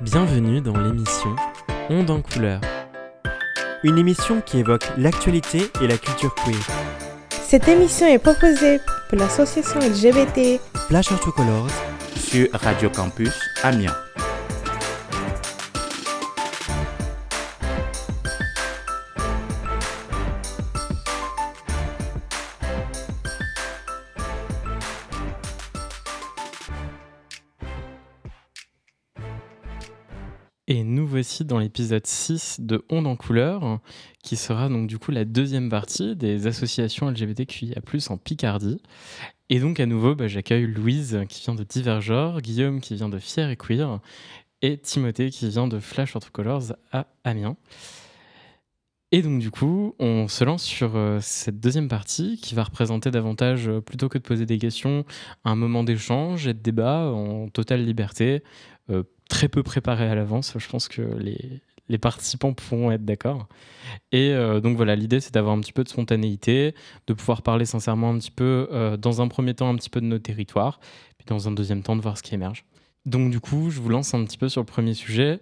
Bienvenue dans l'émission Onde en couleur. Une émission qui évoque l'actualité et la culture queer. Cette émission est proposée pour l'association LGBT Flash to Colors sur Radio Campus Amiens. Dans l'épisode 6 de Onde en couleur, qui sera donc du coup la deuxième partie des associations LGBTQIA+, en Picardie. Et donc à nouveau, bah, j'accueille Louise qui vient de Divergeur, Guillaume qui vient de Fier et Queer, et Timothée qui vient de Flash Orthocolors Colors à Amiens. Et donc du coup, on se lance sur euh, cette deuxième partie qui va représenter davantage, euh, plutôt que de poser des questions, un moment d'échange et de débat en totale liberté, euh, très peu préparé à l'avance. Je pense que les, les participants pourront être d'accord. Et donc voilà, l'idée c'est d'avoir un petit peu de spontanéité, de pouvoir parler sincèrement un petit peu, dans un premier temps un petit peu de nos territoires, puis dans un deuxième temps de voir ce qui émerge. Donc du coup, je vous lance un petit peu sur le premier sujet.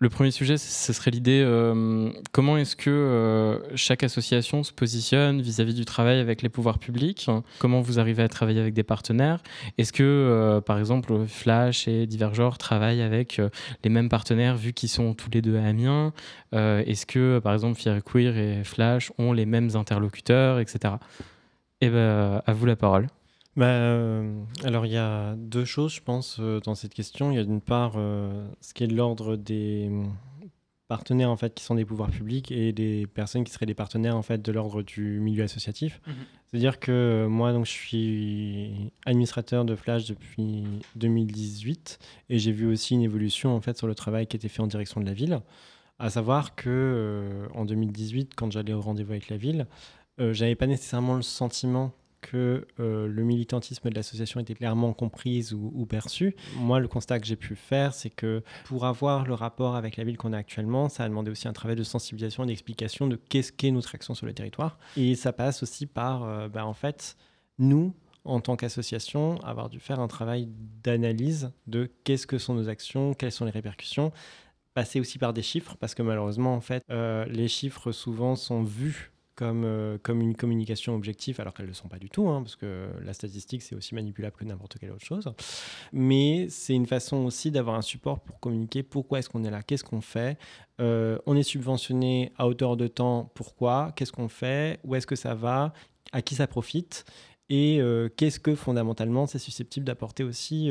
Le premier sujet, ce serait l'idée euh, comment est-ce que euh, chaque association se positionne vis-à-vis du travail avec les pouvoirs publics? Comment vous arrivez à travailler avec des partenaires? Est-ce que, euh, par exemple, Flash et Divergeur travaillent avec les mêmes partenaires vu qu'ils sont tous les deux à Amiens? Est-ce que, par exemple, Fier Queer et Flash ont les mêmes interlocuteurs, etc. Eh bien, à vous la parole. Bah, euh, alors, il y a deux choses, je pense, euh, dans cette question. Il y a d'une part euh, ce qui est de l'ordre des partenaires en fait qui sont des pouvoirs publics et des personnes qui seraient des partenaires en fait de l'ordre du milieu associatif. Mhm. C'est-à-dire que moi donc je suis administrateur de Flash depuis 2018 et j'ai vu aussi une évolution en fait sur le travail qui était fait en direction de la ville. À savoir que en 2018 quand j'allais au rendez-vous avec la ville, j'avais pas nécessairement le sentiment que euh, le militantisme de l'association était clairement comprise ou, perçu. Moi, le constat que j'ai pu faire, c'est que pour avoir le rapport avec la ville qu'on a actuellement, ça a demandé aussi un travail de sensibilisation et d'explication de qu'est-ce qu'est notre action sur le territoire. Et ça passe aussi par, euh, bah, en fait, nous, en tant qu'association, avoir dû faire un travail d'analyse de qu'est-ce que sont nos actions, quelles sont les répercussions, passer aussi par des chiffres, parce que malheureusement, en fait, euh, les chiffres souvent sont vus comme, euh, comme une communication objective, alors qu'elles ne le sont pas du tout, hein, parce que la statistique, c'est aussi manipulable que n'importe quelle autre chose. Mais c'est une façon aussi d'avoir un support pour communiquer pourquoi est-ce qu'on est là, qu'est-ce qu'on fait. Euh, on est subventionné à hauteur de temps, pourquoi, qu'est-ce qu'on fait, où est-ce que ça va, à qui ça profite, et euh, qu'est-ce que fondamentalement c'est susceptible d'apporter aussi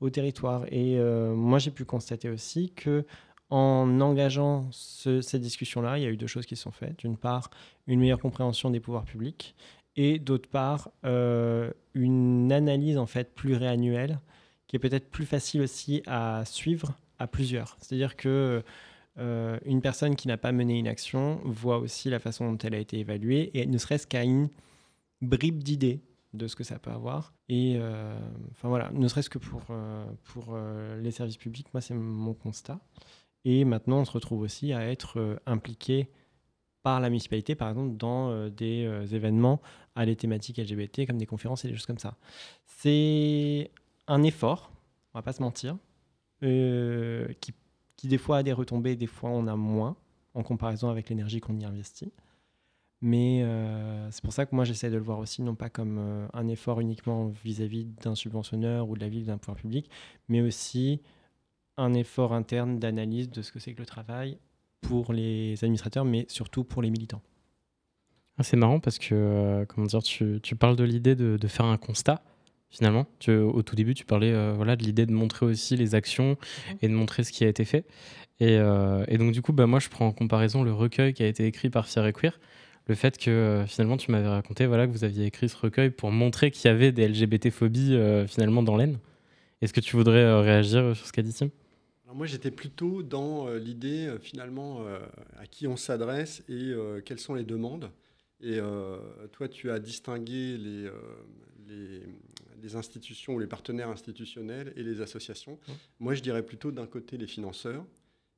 au territoire. Et moi, j'ai pu constater aussi que en engageant ces discussions-là, il y a eu deux choses qui sont faites. D'une part, une meilleure compréhension des pouvoirs publics et d'autre part, euh, une analyse en fait pluriannuelle qui est peut-être plus facile aussi à suivre à plusieurs. C'est-à-dire que euh, une personne qui n'a pas mené une action voit aussi la façon dont elle a été évaluée et ne serait-ce qu'à une bribe d'idées de ce que ça peut avoir. Et euh, enfin voilà, ne serait-ce que pour, pour les services publics, moi c'est mon constat. Et maintenant, on se retrouve aussi à être euh, impliqué par la municipalité, par exemple, dans euh, des euh, événements à les thématiques LGBT, comme des conférences et des choses comme ça. C'est un effort, on va pas se mentir, qui, qui, des fois a des retombées, des fois on a moins, en comparaison avec l'énergie qu'on y investit. Mais c'est pour ça que moi j'essaie de le voir aussi, non pas comme un effort uniquement vis-à-vis d'un subventionneur ou de la ville d'un pouvoir public, mais aussi un effort interne d'analyse de ce que c'est que le travail pour les administrateurs, mais surtout pour les militants. Ah, c'est marrant parce que, euh, comment dire, tu, parles de l'idée de, faire un constat. Finalement, au tout début, tu parlais euh, voilà, de l'idée de montrer aussi les actions et de montrer ce qui a été fait. Et, euh, donc, du coup, bah, moi, je prends en comparaison le recueil qui a été écrit par Fier et Queer. Le fait que finalement, tu m'avais raconté voilà, que vous aviez écrit ce recueil pour montrer qu'il y avait des LGBT-phobies finalement dans l'Aisne. Est-ce que tu voudrais réagir sur ce qu'a dit Tim? Moi, j'étais plutôt dans euh, l'idée, euh, finalement, euh, à qui on s'adresse et quelles sont les demandes. Et toi, tu as distingué les, les, institutions ou les partenaires institutionnels et les associations. Moi, je dirais plutôt d'un côté les financeurs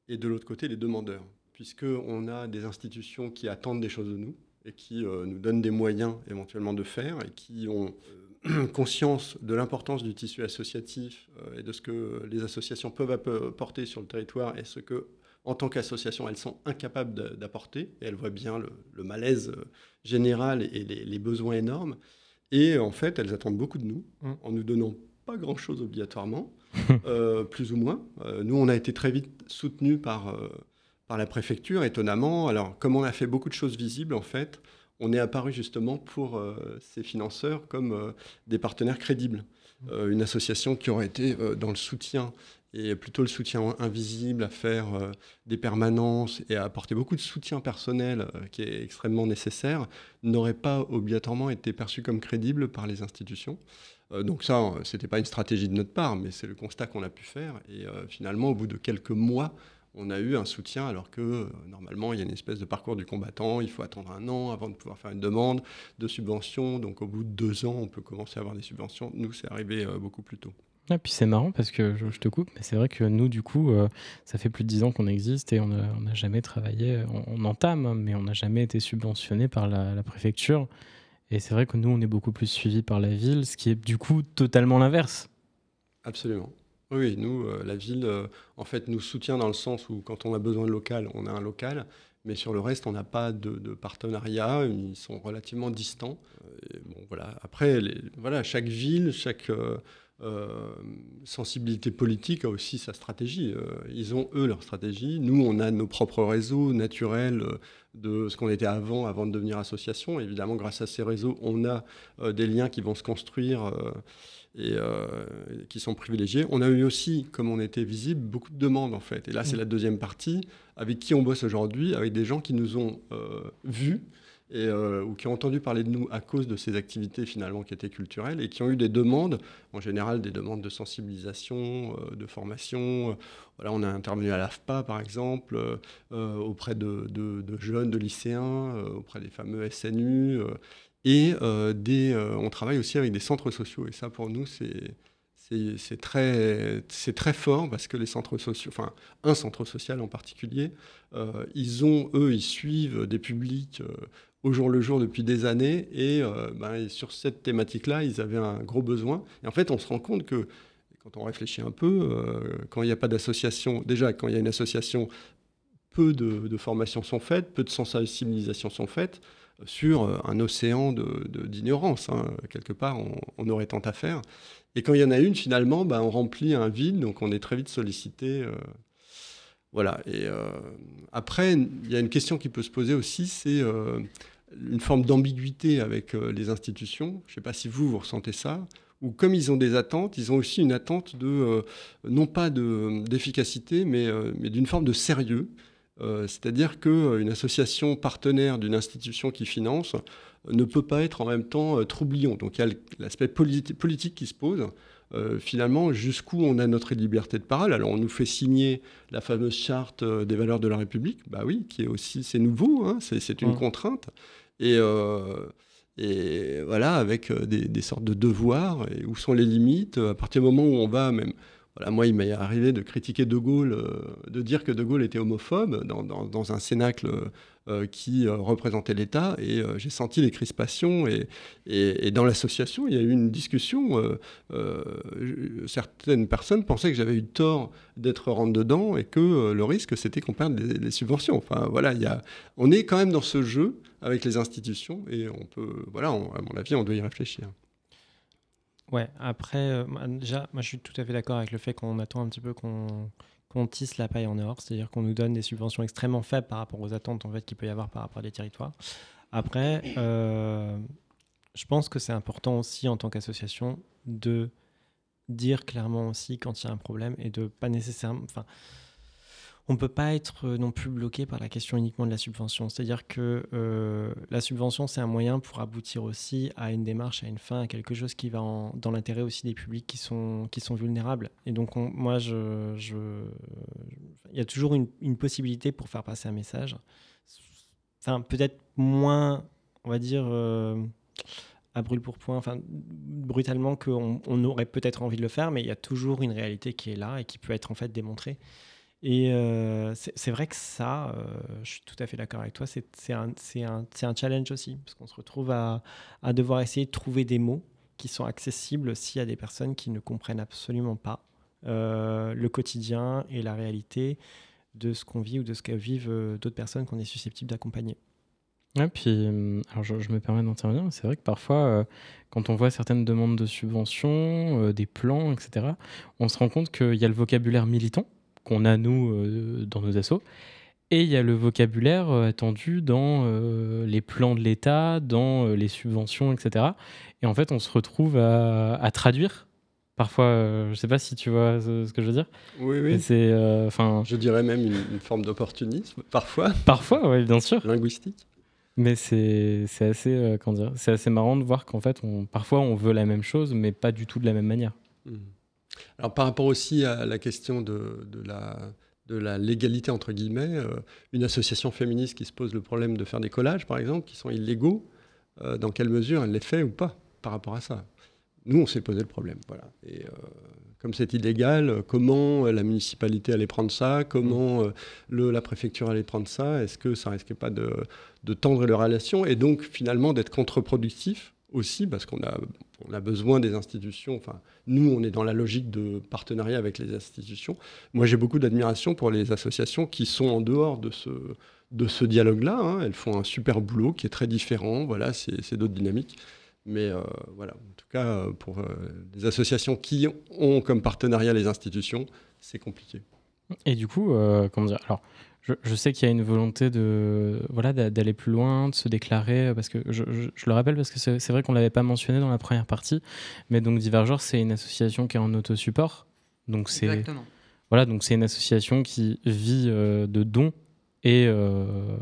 et de l'autre côté les demandeurs, puisqu'on a des institutions qui attendent des choses de nous et qui nous donnent des moyens éventuellement de faire et qui ont conscience de l'importance du tissu associatif et de ce que les associations peuvent apporter sur le territoire et ce que, en tant qu'association, elles sont incapables d'apporter. Et elles voient bien le, malaise général et les, besoins énormes. Et en fait, elles attendent beaucoup de nous, mmh. en nous donnant pas grand-chose obligatoirement, plus ou moins. nous, on a été très vite soutenus par par la préfecture, étonnamment. Alors, comme on a fait beaucoup de choses visibles, en fait, on est apparu justement pour euh, ces financeurs comme euh, des partenaires crédibles. Mmh. Euh, une association qui aurait été dans le soutien et plutôt le soutien invisible, à faire des permanences et à apporter beaucoup de soutien personnel qui est extrêmement nécessaire, n'aurait pas obligatoirement été perçu comme crédible par les institutions. donc ça, c'était pas une stratégie de notre part, mais c'est le constat qu'on a pu faire. Et finalement, au bout de quelques mois, on a eu un soutien alors que euh, normalement il y a une espèce de parcours du combattant, il faut attendre un an avant de pouvoir faire une demande de subvention, donc au bout de deux ans on peut commencer à avoir des subventions. Nous c'est arrivé euh, beaucoup plus tôt. Et puis c'est marrant parce que je, te coupe, mais c'est vrai que nous, du coup, euh, ça fait plus de dix ans qu'on existe et on n'a jamais travaillé, on, entame, hein, mais on n'a jamais été subventionné par la, préfecture. Et c'est vrai que nous, on est beaucoup plus suivi par la ville, ce qui est du coup totalement l'inverse. Absolument. Oui, nous, euh, la ville, euh, en fait, nous soutient dans le sens où quand on a besoin de local, on a un local. Mais sur le reste, on n'a pas de, partenariat. Ils sont relativement distants. Euh, bon, voilà. Après, voilà, chaque ville, chaque sensibilité politique a aussi sa stratégie. ils ont, eux, leur stratégie. Nous, on a nos propres réseaux naturels de ce qu'on était avant, avant de devenir association. Évidemment, grâce à ces réseaux, on a des liens qui vont se construire et euh, qui sont privilégiés. On a eu aussi, comme on était visible, beaucoup de demandes en fait. Et là, c'est mm. la deuxième partie, avec qui on bosse aujourd'hui, avec des gens qui nous ont euh, vus et, euh, ou qui ont entendu parler de nous à cause de ces activités finalement qui étaient culturelles et qui ont eu des demandes, en général des demandes de sensibilisation, de formation. Voilà, on a intervenu à l'AFPA par exemple, auprès de, de, de, jeunes, de lycéens, auprès des fameux SNU. Et euh, euh, on travaille aussi avec des centres sociaux. Et ça, pour nous, c'est c'est très, très fort parce que les centres sociaux, enfin un centre social en particulier, euh, ils ont, eux, ils suivent des publics au jour le jour depuis des années et, ben, sur cette thématique-là, ils avaient un gros besoin. Et en fait, on se rend compte que quand on réfléchit un peu, quand il n'y a pas d'association, déjà quand il y a une association, peu de, de formations sont faites, peu de sensibilisations sont faites sur euh, un océan d'ignorance. De, hein. Quelque part, on, aurait tant à faire. Et quand il y en a une, finalement, bah, on remplit un vide, donc on est très vite sollicité. Euh, voilà. Et euh, après, il y a une question qui peut se poser aussi, c'est une forme d'ambiguïté avec les institutions. Je ne sais pas si vous, vous ressentez ça. Ou comme ils ont des attentes, ils ont aussi une attente de, non pas d'efficacité, mais, mais d'une forme de sérieux. Euh, c'est-à-dire qu'une association partenaire d'une institution qui finance ne peut pas être en même temps euh, troublion. Donc il y a l'aspect politique qui se pose. Euh, finalement, jusqu'où on a notre liberté de parole. Alors, on nous fait signer la fameuse charte des valeurs de la République, bah oui, qui est aussi, c'est nouveau, hein, c'est une mmh. contrainte. Et, et, voilà, avec des, des, sortes de devoirs, et où sont les limites, à partir du moment où on va même voilà, moi, il m'est arrivé de critiquer De Gaulle, euh, de dire que De Gaulle était homophobe dans, un cénacle euh, qui euh, représentait l'État, et j'ai senti les crispations. Et, dans l'association, il y a eu une discussion. certaines personnes pensaient que j'avais eu tort d'être rentre dedans et que le risque, c'était qu'on perde les, subventions. Enfin, voilà, on est quand même dans ce jeu avec les institutions, et on peut, voilà, à mon avis, on doit y réfléchir. Ouais, après, euh, déjà, moi je suis tout à fait d'accord avec le fait qu'on attend un petit peu qu'on tisse la paille en or, c'est-à-dire qu'on nous donne des subventions extrêmement faibles par rapport aux attentes en fait, qu'il peut y avoir par rapport à des territoires. Après, euh, je pense que c'est important aussi en tant qu'association de dire clairement aussi quand il y a un problème et de pas nécessairement. On ne peut pas être euh, non plus bloqué par la question uniquement de la subvention. C'est-à-dire que euh, la subvention, c'est un moyen pour aboutir aussi à une démarche, à une fin, à quelque chose qui va dans l'intérêt aussi des publics qui sont, qui sont vulnérables. Et donc, moi, il y a toujours une, possibilité pour faire passer un message. Enfin, peut-être moins, on va dire, euh, à brûle pour point, enfin, brutalement qu'on on aurait peut-être envie de le faire, mais il y a toujours une réalité qui est là et qui peut être en fait démontrée. Et euh, c'est vrai que ça, euh, je suis tout à fait d'accord avec toi, c'est un, challenge aussi, parce qu'on se retrouve à, devoir essayer de trouver des mots qui sont accessibles aussi à des personnes qui ne comprennent absolument pas euh, le quotidien et la réalité de ce qu'on vit ou de ce que vivent d'autres personnes qu'on est susceptible d'accompagner. Ouais, puis euh, alors je, me permets d'intervenir, c'est vrai que parfois, quand on voit certaines demandes de subventions, des plans, etc., on se rend compte qu'il y a le vocabulaire militant qu'on a, nous, euh, dans nos assos, et il y a le vocabulaire euh, attendu dans euh, les plans de l'État, dans euh, les subventions, etc. Et en fait, on se retrouve à, à traduire. Parfois, euh, je ne sais pas si tu vois ce, ce que je veux dire. Oui, oui. C'est, enfin, Je dirais même une, une forme d'opportunisme, parfois, parfois, oui, bien sûr. linguistique. Mais c'est c'est assez, comment dire, c'est assez marrant de voir qu'en fait, on, parfois, on veut la même chose, mais pas du tout de la même manière. Mhm. Alors par rapport aussi à la question de, de la, de la légalité, entre guillemets, euh, une association féministe qui se pose le problème de faire des collages, par exemple, qui sont illégaux, euh, dans quelle mesure elle les fait ou pas par rapport à ça? Nous, on s'est posé le problème. Voilà. Et euh, comme c'est illégal, comment la municipalité allait prendre ça? Comment le, la préfecture allait prendre ça? Est-ce que ça risquait pas de, de tendre les relations et donc finalement d'être contre-productif? Aussi parce qu'on a, on a besoin des institutions. Enfin, nous, on est dans la logique de partenariat avec les institutions. Moi, j'ai beaucoup d'admiration pour les associations qui sont en dehors de ce, de ce dialogue-là. hein. Elles font un super boulot qui est très différent. Voilà, c'est d'autres dynamiques. Mais euh, voilà, en tout cas, euh, pour euh, les associations qui ont comme partenariat les institutions, c'est compliqué. Et du coup, euh, comment dire? Je, je sais qu'il y a une volonté de voilà d'a- d'aller plus loin, de se déclarer, euh, parce que je, je- je le rappelle parce que c'est vrai qu'on l'avait pas mentionné dans la première partie, mais donc Divergeur, c'est une association qui est en autosupport. Donc c'est Exactement. voilà, donc c'est une association qui vit euh, de dons et, euh,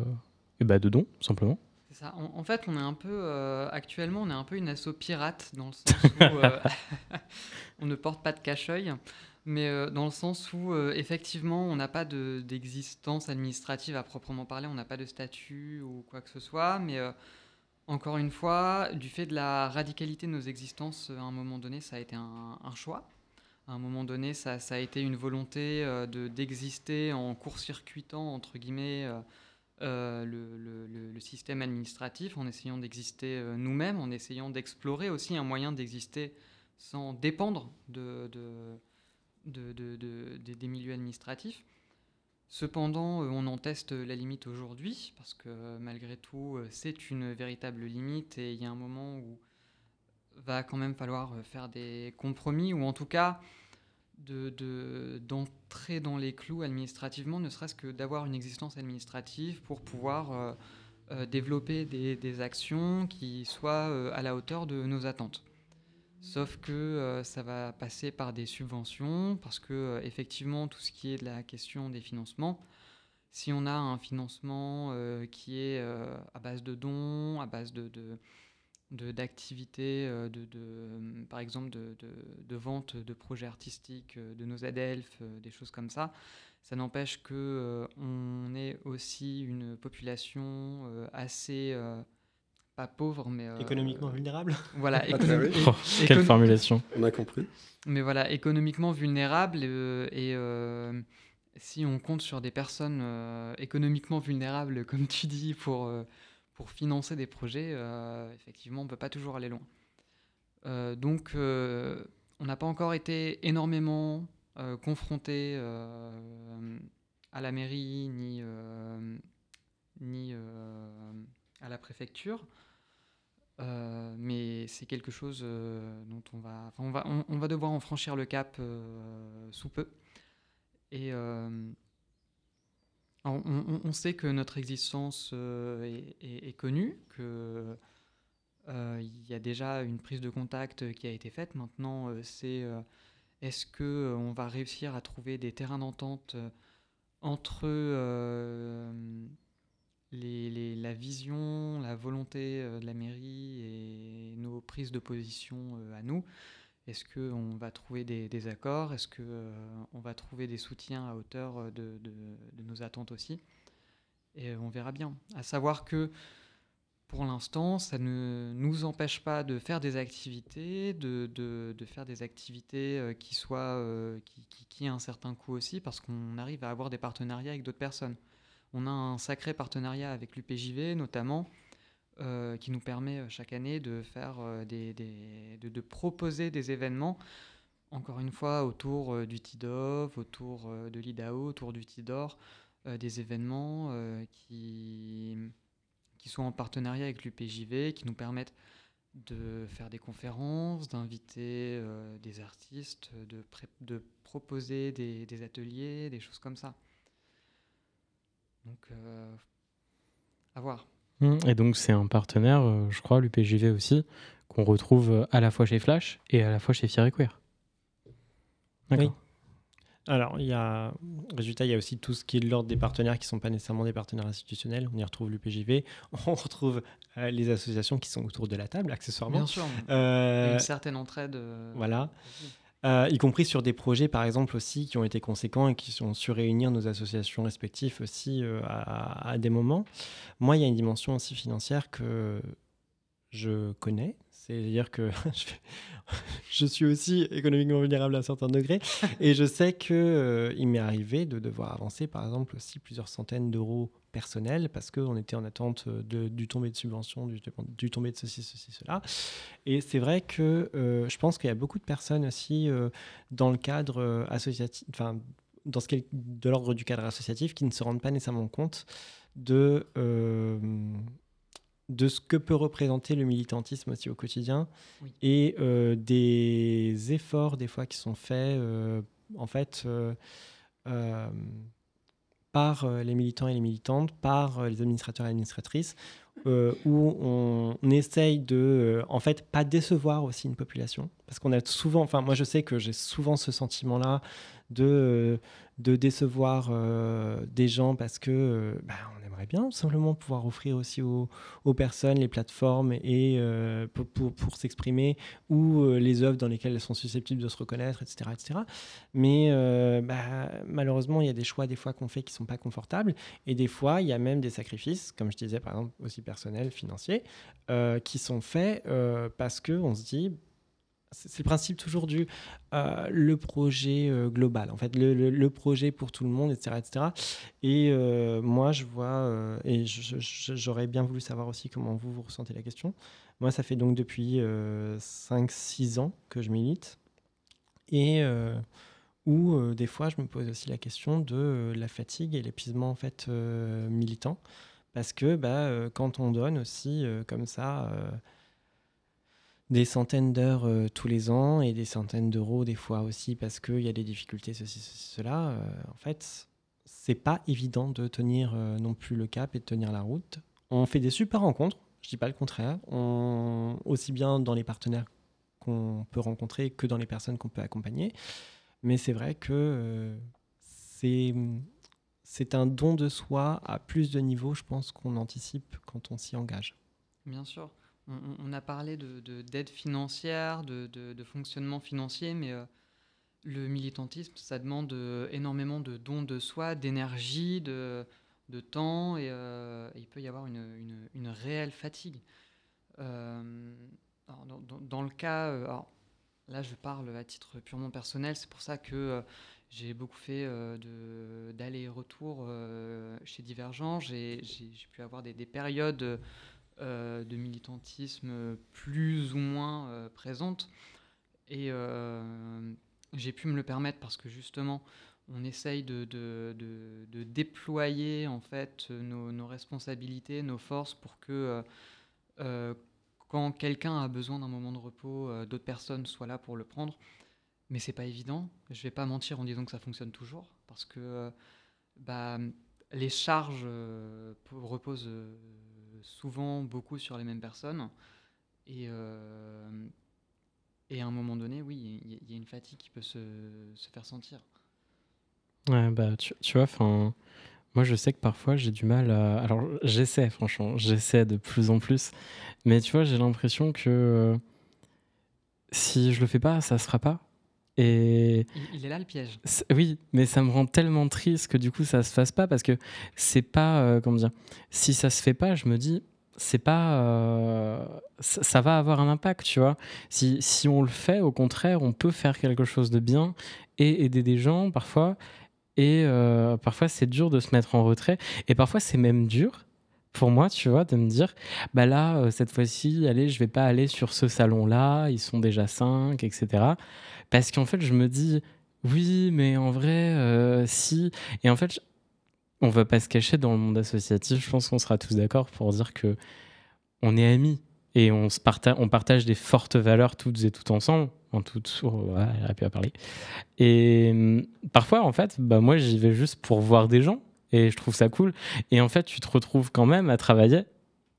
et bah, de dons simplement. C'est ça. En, en fait, on est un peu euh, actuellement, on est un peu une asso pirate dans le sens où on ne porte pas de cache-œil, mais euh, dans le sens où euh, effectivement, on n'a pas de- d'existence administrative à proprement parler, on n'a pas de statut ou quoi que ce soit, mais euh, encore une fois, du fait de la radicalité de nos existences, à un moment donné, ça a été un, choix. À un moment donné, ça, a été une volonté de d'exister en court-circuitant entre guillemets. le, le- système administratif, en essayant d'exister nous-mêmes, en essayant d'explorer aussi un moyen d'exister sans dépendre de- de- de- de- des, milieux administratifs. Cependant, euh, on en teste la limite aujourd'hui, parce que euh, malgré tout, euh, c'est une véritable limite, et il y a un moment où va quand même falloir faire des compromis, ou en tout cas de- de- d'entrer dans les clous administrativement, ne serait-ce que d'avoir une existence administrative pour pouvoir développer des, actions qui soient à la hauteur de nos attentes. Sauf que euh, ça va passer par des subventions, parce que euh, effectivement, tout ce qui est de la question des financements, si on a un financement euh, qui est à base de dons, à base de, de- de- d'activités, de, de, euh, par exemple de, de- de vente de projets artistiques, de nos adelphes, des choses comme ça. Ça n'empêche que on est aussi une population assez pas pauvre, mais euh, Économiquement vulnérable Voilà, Ah, écono- oui. Oh, quelle formulation On a compris. mais voilà, économiquement vulnérable euh, et euh, si on compte sur des personnes euh, économiquement vulnérables, comme tu dis, pour, euh, pour financer des projets, euh, effectivement, on ne peut pas toujours aller loin. Euh, donc, euh, on n'a pas encore été énormément euh, confronté euh, à la mairie ni, euh, ni euh, à la préfecture. Euh, mais c'est quelque chose euh, dont on va, on va, on, va devoir en franchir le cap euh, sous peu. Et on, sait que notre existence est, connue, que il y a déjà une prise de contact qui a été faite. Maintenant, c'est est-ce que on va réussir à trouver des terrains d'entente entre la vision, la volonté euh, de la mairie et nos prises de position euh, à nous Est-ce qu'on va trouver des, accords? Est-ce qu'on va trouver des soutiens à hauteur euh, de, nos attentes aussi? Et euh, on verra bien. À savoir que pour l'instant, ça ne nous empêche pas de faire des activités, de, faire des activités euh, qui soient euh, un certain coût aussi, parce qu'on arrive à avoir des partenariats avec d'autres personnes. On a un sacré partenariat avec l'UPJV, notamment, euh, qui nous permet chaque année de faire des, des- de, proposer des événements. Encore une fois, autour du TIDOV, autour de l'IDAO, autour du TIDOR, euh, des événements euh, qui, qui sont en partenariat avec l'UPJV, qui nous permettent de faire des conférences, d'inviter euh, des artistes, de, proposer des ateliers, des choses comme ça. Donc, euh, à voir. Hum, Et donc c'est un partenaire, euh, je crois, l'UPJV aussi, qu'on retrouve euh, à la fois chez Flash et à la fois chez Fier et Queer. D'accord. Alors, il y a, résultat, il y a aussi tout ce qui est de l'ordre des partenaires qui ne sont pas nécessairement des partenaires institutionnels. On y retrouve l'UPJV, on retrouve euh, les associations qui sont autour de la table, accessoirement. Bien sûr, il y a Euh, une certaine entraide. euh, voilà. Euh, y compris sur des projets, par exemple, aussi, qui ont été conséquents et qui ont su réunir nos associations respectives aussi euh, à, à des moments. Moi, il y a une dimension aussi financière que je connais. C'est-à-dire que je, suis aussi économiquement vulnérable à un certain degré. et je sais qu'il il m'est arrivé de devoir avancer, par exemple, aussi plusieurs centaines d'euros personnels parce qu'on était en attente de, du tombé de subvention, du, du tombé de ceci, ceci, cela. Et c'est vrai que euh, je pense qu'il y a beaucoup de personnes aussi euh, dans le cadre euh, associatif, enfin, dans ce qui est de l'ordre du cadre associatif, qui ne se rendent pas nécessairement compte de, euh, de ce que peut représenter le militantisme aussi au quotidien Oui. et euh, des efforts des fois qui sont faits euh, en fait euh, par les militants et les militantes, par les administrateurs et administratrices, où on, on essaye de, en fait, pas décevoir aussi une population. Parce qu'on a souvent, enfin, moi je sais que j'ai souvent ce sentiment-là de, euh, de décevoir euh, des gens parce que euh, bah, on aimerait bien simplement pouvoir offrir aussi aux, aux personnes les plateformes et pour, pour, s'exprimer ou les œuvres dans lesquelles elles sont susceptibles de se reconnaître, etc. etc. Mais bah, malheureusement, il y a des choix des fois qu'on fait qui sont pas confortables et des fois, il y a même des sacrifices, comme je disais par exemple aussi personnels, financiers, qui sont faits parce que on se dit c'est le principe toujours du euh, le projet euh, global, en fait, le, le- projet pour tout le monde, etc. etc. Et euh, moi, je vois, et j'aurais bien voulu savoir aussi comment vous, vous ressentez la question. Moi, ça fait donc depuis 5-6 ans que je milite. Et où, des fois, je me pose aussi la question de la fatigue et l'épuisement en fait, militant. Parce que bah, quand on donne aussi comme ça des centaines d'heures euh, tous les ans et des centaines d'euros des fois aussi parce qu'il y a des difficultés, ceci, ceci, cela, euh, en fait, c'est pas évident de tenir euh, non plus le cap et de tenir la route. On fait des super rencontres, je dis pas le contraire, on, aussi bien dans les partenaires qu'on peut rencontrer que dans les personnes qu'on peut accompagner. Mais c'est vrai que c'est c'est un don de soi à plus de niveaux, je pense, qu'on anticipe quand on s'y engage. Bien sûr. On, a parlé de- de- d'aide financière, de, fonctionnement financier, mais euh, le militantisme, ça demande euh, énormément de dons de soi, d'énergie, de, temps, et, euh, et il peut y avoir une, réelle fatigue. Dans, le cas, là je parle à titre purement personnel, c'est pour ça que j'ai beaucoup fait d'aller-retour chez Divergent. J'ai pu avoir des, des périodes de militantisme plus ou moins euh, présentes. Et euh, j'ai pu me le permettre parce que justement, on essaye de, de- de- déployer en fait nos, responsabilités, nos forces pour que euh, euh, quand quelqu'un a besoin d'un moment de repos, euh, d'autres personnes soient là pour le prendre. Mais c'est pas évident. Je vais pas mentir en disant que ça fonctionne toujours parce que euh, bah, les charges euh, po- reposent euh, souvent beaucoup sur les mêmes personnes. Et, euh, et à un moment donné, oui, il y, a- une fatigue qui peut se, se faire sentir. Ouais, bah, tu, tu vois, enfin, moi je sais que parfois j'ai du mal à. Alors j'essaie, franchement, j'essaie de plus en plus. Mais tu vois, j'ai l'impression que euh, si je le fais pas, ça se fera pas. Et Il, est là le piège. oui, mais ça me rend tellement triste que du coup ça se fasse pas parce que c'est pas. euh, comment dire Si ça se fait pas, je me dis. C'est pas. euh, ça, ça va avoir un impact, tu vois. Si, si on le fait, au contraire, on peut faire quelque chose de bien et aider des gens parfois. Et euh, parfois, c'est dur de se mettre en retrait. Et parfois, c'est même dur pour moi, tu vois, de me dire, bah là, cette fois-ci, allez, je vais pas aller sur ce salon-là, ils sont déjà cinq, etc. Parce qu'en fait, je me dis, oui, mais en vrai, euh, si. Et en fait, je- on va pas se cacher dans le monde associatif, je pense qu'on sera tous d'accord pour dire que on est amis et on, partage des fortes valeurs toutes et tout ensemble. En toute sourd, voilà, j'aurais pu à parler. Et hum, parfois, en fait, bah, moi, j'y vais juste pour voir des gens et je trouve ça cool. Et en fait, tu te retrouves quand même à travailler.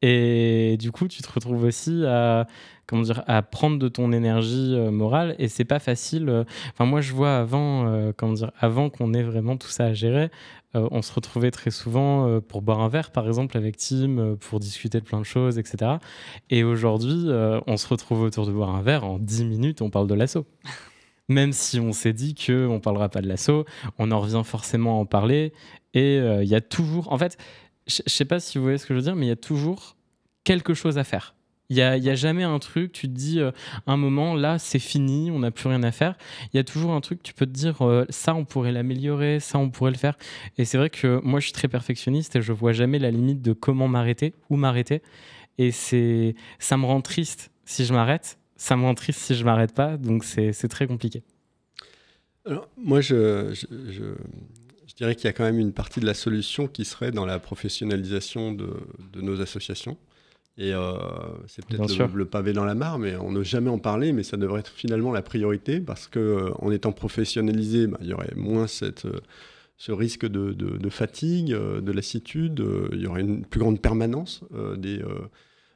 Et du coup, tu te retrouves aussi à, comment dire, à prendre de ton énergie euh, morale. Et c'est pas facile. euh, Enfin, moi, je vois avant, euh, comment dire, avant qu'on ait vraiment tout ça à gérer, on se retrouvait très souvent pour boire un verre, par exemple, avec Tim, pour discuter de plein de choses, etc. Et aujourd'hui, on se retrouve autour de boire un verre. En 10 minutes, on parle de l'assaut. Même si on s'est dit qu'on ne parlera pas de l'assaut, on en revient forcément à en parler. Et il y a toujours. En fait, je ne sais pas si vous voyez ce que je veux dire, mais il y a toujours quelque chose à faire. Il n'y a, jamais un truc, tu te dis, euh, un moment, là, c'est fini, on n'a plus rien à faire. Il y a toujours un truc, tu peux te dire, euh, ça, on pourrait l'améliorer, ça, on pourrait le faire. Et c'est vrai que moi, je suis très perfectionniste et je vois jamais la limite de comment m'arrêter, où m'arrêter. Et c'est, ça me rend triste si je m'arrête, ça me rend triste si je m'arrête pas, donc c'est très compliqué. Alors, moi, je dirais qu'il y a quand même une partie de la solution qui serait dans la professionnalisation de, de nos associations. Et euh, c'est peut-être le, le pavé dans la mare, mais on n'ose jamais en parler, mais ça devrait être finalement la priorité, parce que euh, en étant professionnalisé, bah, il y aurait moins cette, euh, ce risque de, de- de fatigue, de lassitude, il y aurait une plus grande permanence des,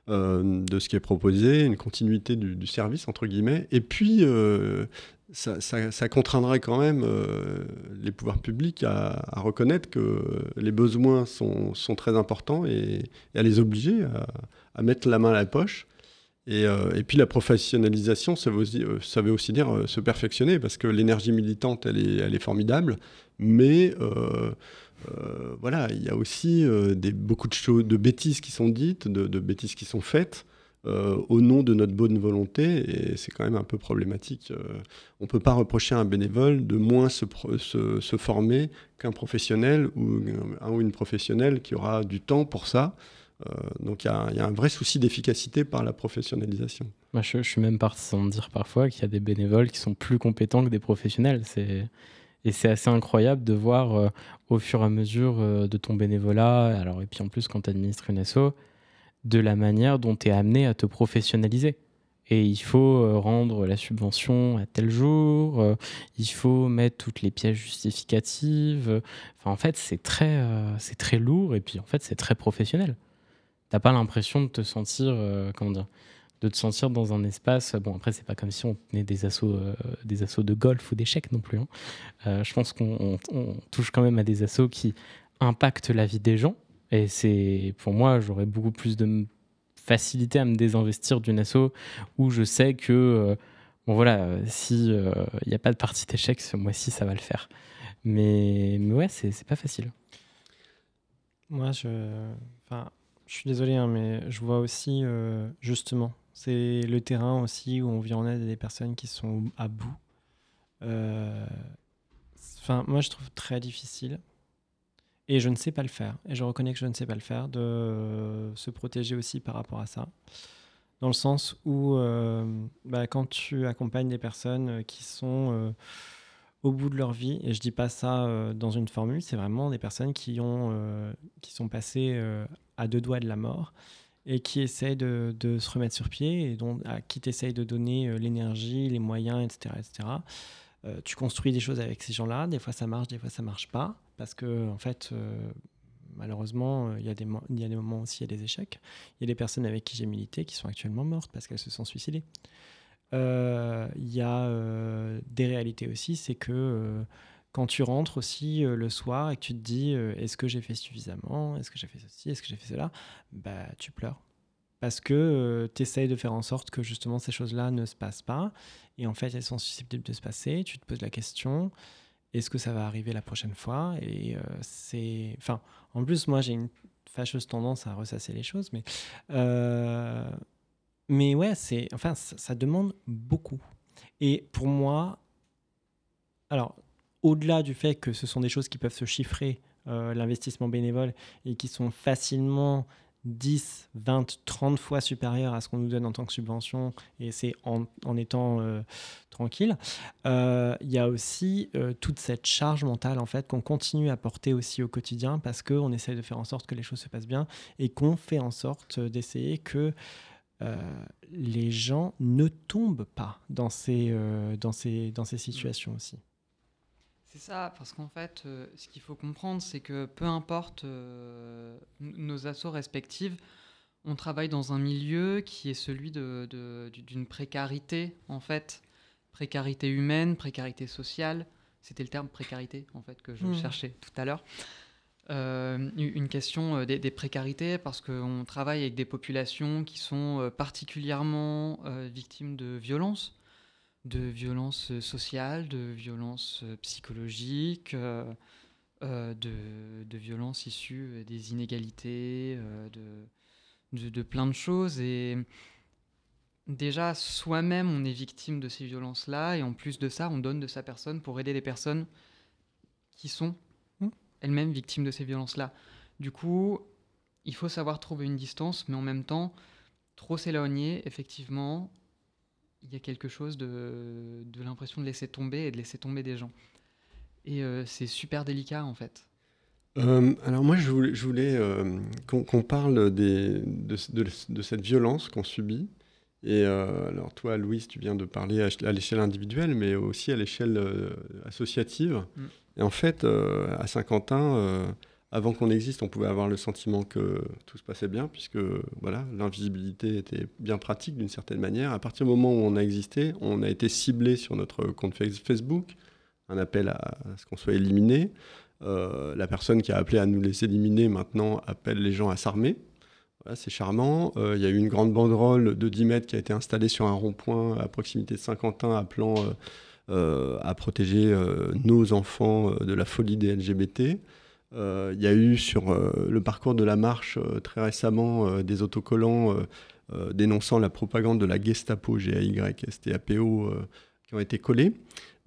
de ce qui est proposé, une continuité du, service, entre guillemets. Et puis, euh, ça, ça- contraindrait quand même euh, les pouvoirs publics à, reconnaître que les besoins sont, très importants et, à les obliger à, mettre la main à la poche. Et, euh, puis la professionnalisation, ça veut aussi, euh, dire euh, se perfectionner, parce que l'énergie militante, elle est, elle est formidable, mais euh, voilà, il y a aussi euh, beaucoup de choses, de bêtises qui sont dites, de, bêtises qui sont faites euh, au nom de notre bonne volonté, et c'est quand même un peu problématique. On ne peut pas reprocher à un bénévole de moins se, former qu'un professionnel ou un ou une professionnelle qui aura du temps pour ça. Donc il y, a- un vrai souci d'efficacité par la professionnalisation. Je, je suis même partisan de dire parfois qu'il y a des bénévoles qui sont plus compétents que des professionnels. Et c'est assez incroyable de voir euh, au fur et à mesure euh, de ton bénévolat, alors et puis en plus quand tu administres une asso, de la manière dont tu es amené à te professionnaliser. Et il faut euh, rendre la subvention à tel jour, il faut mettre toutes les pièces justificatives. Enfin, en fait, c'est très, très lourd et puis en fait, c'est très professionnel. T'as pas l'impression de te sentir, comment dire, de te sentir dans un espace. Bon, après, c'est pas comme si on tenait des assauts, euh, des assauts de golf ou d'échecs non plus. hein. Euh, je pense qu'on on- on touche quand même à des assauts qui impactent la vie des gens. Et c'est, pour moi, j'aurais beaucoup plus de facilité à me désinvestir d'une asso où je sais que, euh, bon voilà, euh, si il n'y a pas de partie d'échecs ce mois-ci, ça va le faire. Mais, mais ouais, c'est pas facile. Moi, je, je suis désolé, hein, mais je vois aussi, justement, c'est le terrain aussi où on vient en aide à des personnes qui sont à bout. Euh, Enfin, moi, je trouve très difficile. Et je ne sais pas le faire. Et je reconnais que je ne sais pas le faire, de se protéger aussi par rapport à ça. Dans le sens où, euh, bah, quand tu accompagnes des personnes euh, qui sont au bout de leur vie, et je dis pas ça dans une formule, c'est vraiment des personnes qui, ont, qui sont passées à deux doigts de la mort et qui essayent de, se remettre sur pied et dont, à qui tu essayes de donner euh, l'énergie, les moyens, etc. etc. Euh, tu construis des choses avec ces gens-là, des fois ça marche, des fois ça marche pas, parce que en fait, euh, malheureusement, il y, a des moments aussi, il y a des échecs. Il y a des personnes avec qui j'ai milité qui sont actuellement mortes parce qu'elles se sont suicidées. Il y a des réalités aussi, c'est que quand tu rentres aussi euh, le soir et que tu te dis euh, est-ce que j'ai fait suffisamment, est-ce que j'ai fait ceci, est-ce que j'ai fait cela, bah tu pleures. Parce que tu essayes de faire en sorte que justement ces choses-là ne se passent pas. Et en fait, elles sont susceptibles de se passer. Tu te poses la question est-ce que ça va arriver la prochaine fois? Et euh, c'est. Enfin, en plus, moi, j'ai une fâcheuse tendance à ressasser les choses, mais. euh, Mais ouais, c'est. Enfin, ça, ça demande beaucoup. Et pour moi, alors, au-delà du fait que ce sont des choses qui peuvent se chiffrer, euh, l'investissement bénévole, et qui sont facilement 10, 20, 30 fois supérieur à ce qu'on nous donne en tant que subvention, et c'est en, étant euh, tranquille. Euh, il y a aussi toute cette charge mentale en fait qu'on continue à porter aussi au quotidien parce qu'on essaie de faire en sorte que les choses se passent bien et qu'on fait en sorte d'essayer que les gens ne tombent pas dans ces, dans ces, dans ces situations aussi. C'est ça, parce qu'en fait, euh, ce qu'il faut comprendre, c'est que peu importe euh, nos assauts respectifs, on travaille dans un milieu qui est celui d'une de, précarité, en fait. Précarité humaine, précarité sociale. C'était le terme précarité, en fait, que je mmh. cherchais tout à l'heure. Euh, une question des, des, précarités, parce qu'on travaille avec des populations qui sont particulièrement victimes de violences de violences sociales, de violences psychologiques, euh, euh, de, de, violences issues des inégalités, euh, de, de, plein de choses. Et déjà, soi-même, on est victime de ces violences-là, et en plus de ça, on donne de sa personne pour aider les personnes qui sont mmh. elles-mêmes victimes de ces violences-là. Du coup, il faut savoir trouver une distance, mais en même temps, trop s'éloigner, effectivement, il y a quelque chose de, de l'impression de laisser tomber et de laisser tomber des gens. Et euh, c'est super délicat en fait. Euh, alors moi, je voulais, je voulais euh, qu'on parle des, de, de, cette violence qu'on subit. Et alors toi, Louise, tu viens de parler à, l'échelle individuelle, mais aussi à l'échelle associative. Mm. Et en fait, à Saint-Quentin, avant qu'on existe, on pouvait avoir le sentiment que tout se passait bien, puisque voilà, l'invisibilité était bien pratique d'une certaine manière. À partir du moment où on a existé, on a été ciblé sur notre compte Facebook, un appel à ce qu'on soit éliminé. Euh, la personne qui a appelé à nous laisser éliminer maintenant appelle les gens à s'armer. Voilà, c'est charmant. Euh, il y a eu une grande banderole de 10 mètres qui a été installée sur un rond-point à proximité de Saint-Quentin, appelant euh, à protéger nos enfants de la folie des LGBT. Euh, il y a eu sur euh, le parcours de la marche euh, très récemment des autocollants dénonçant la propagande de la Gestapo, G-A-Y-S-T-A-P-O, qui ont été collés.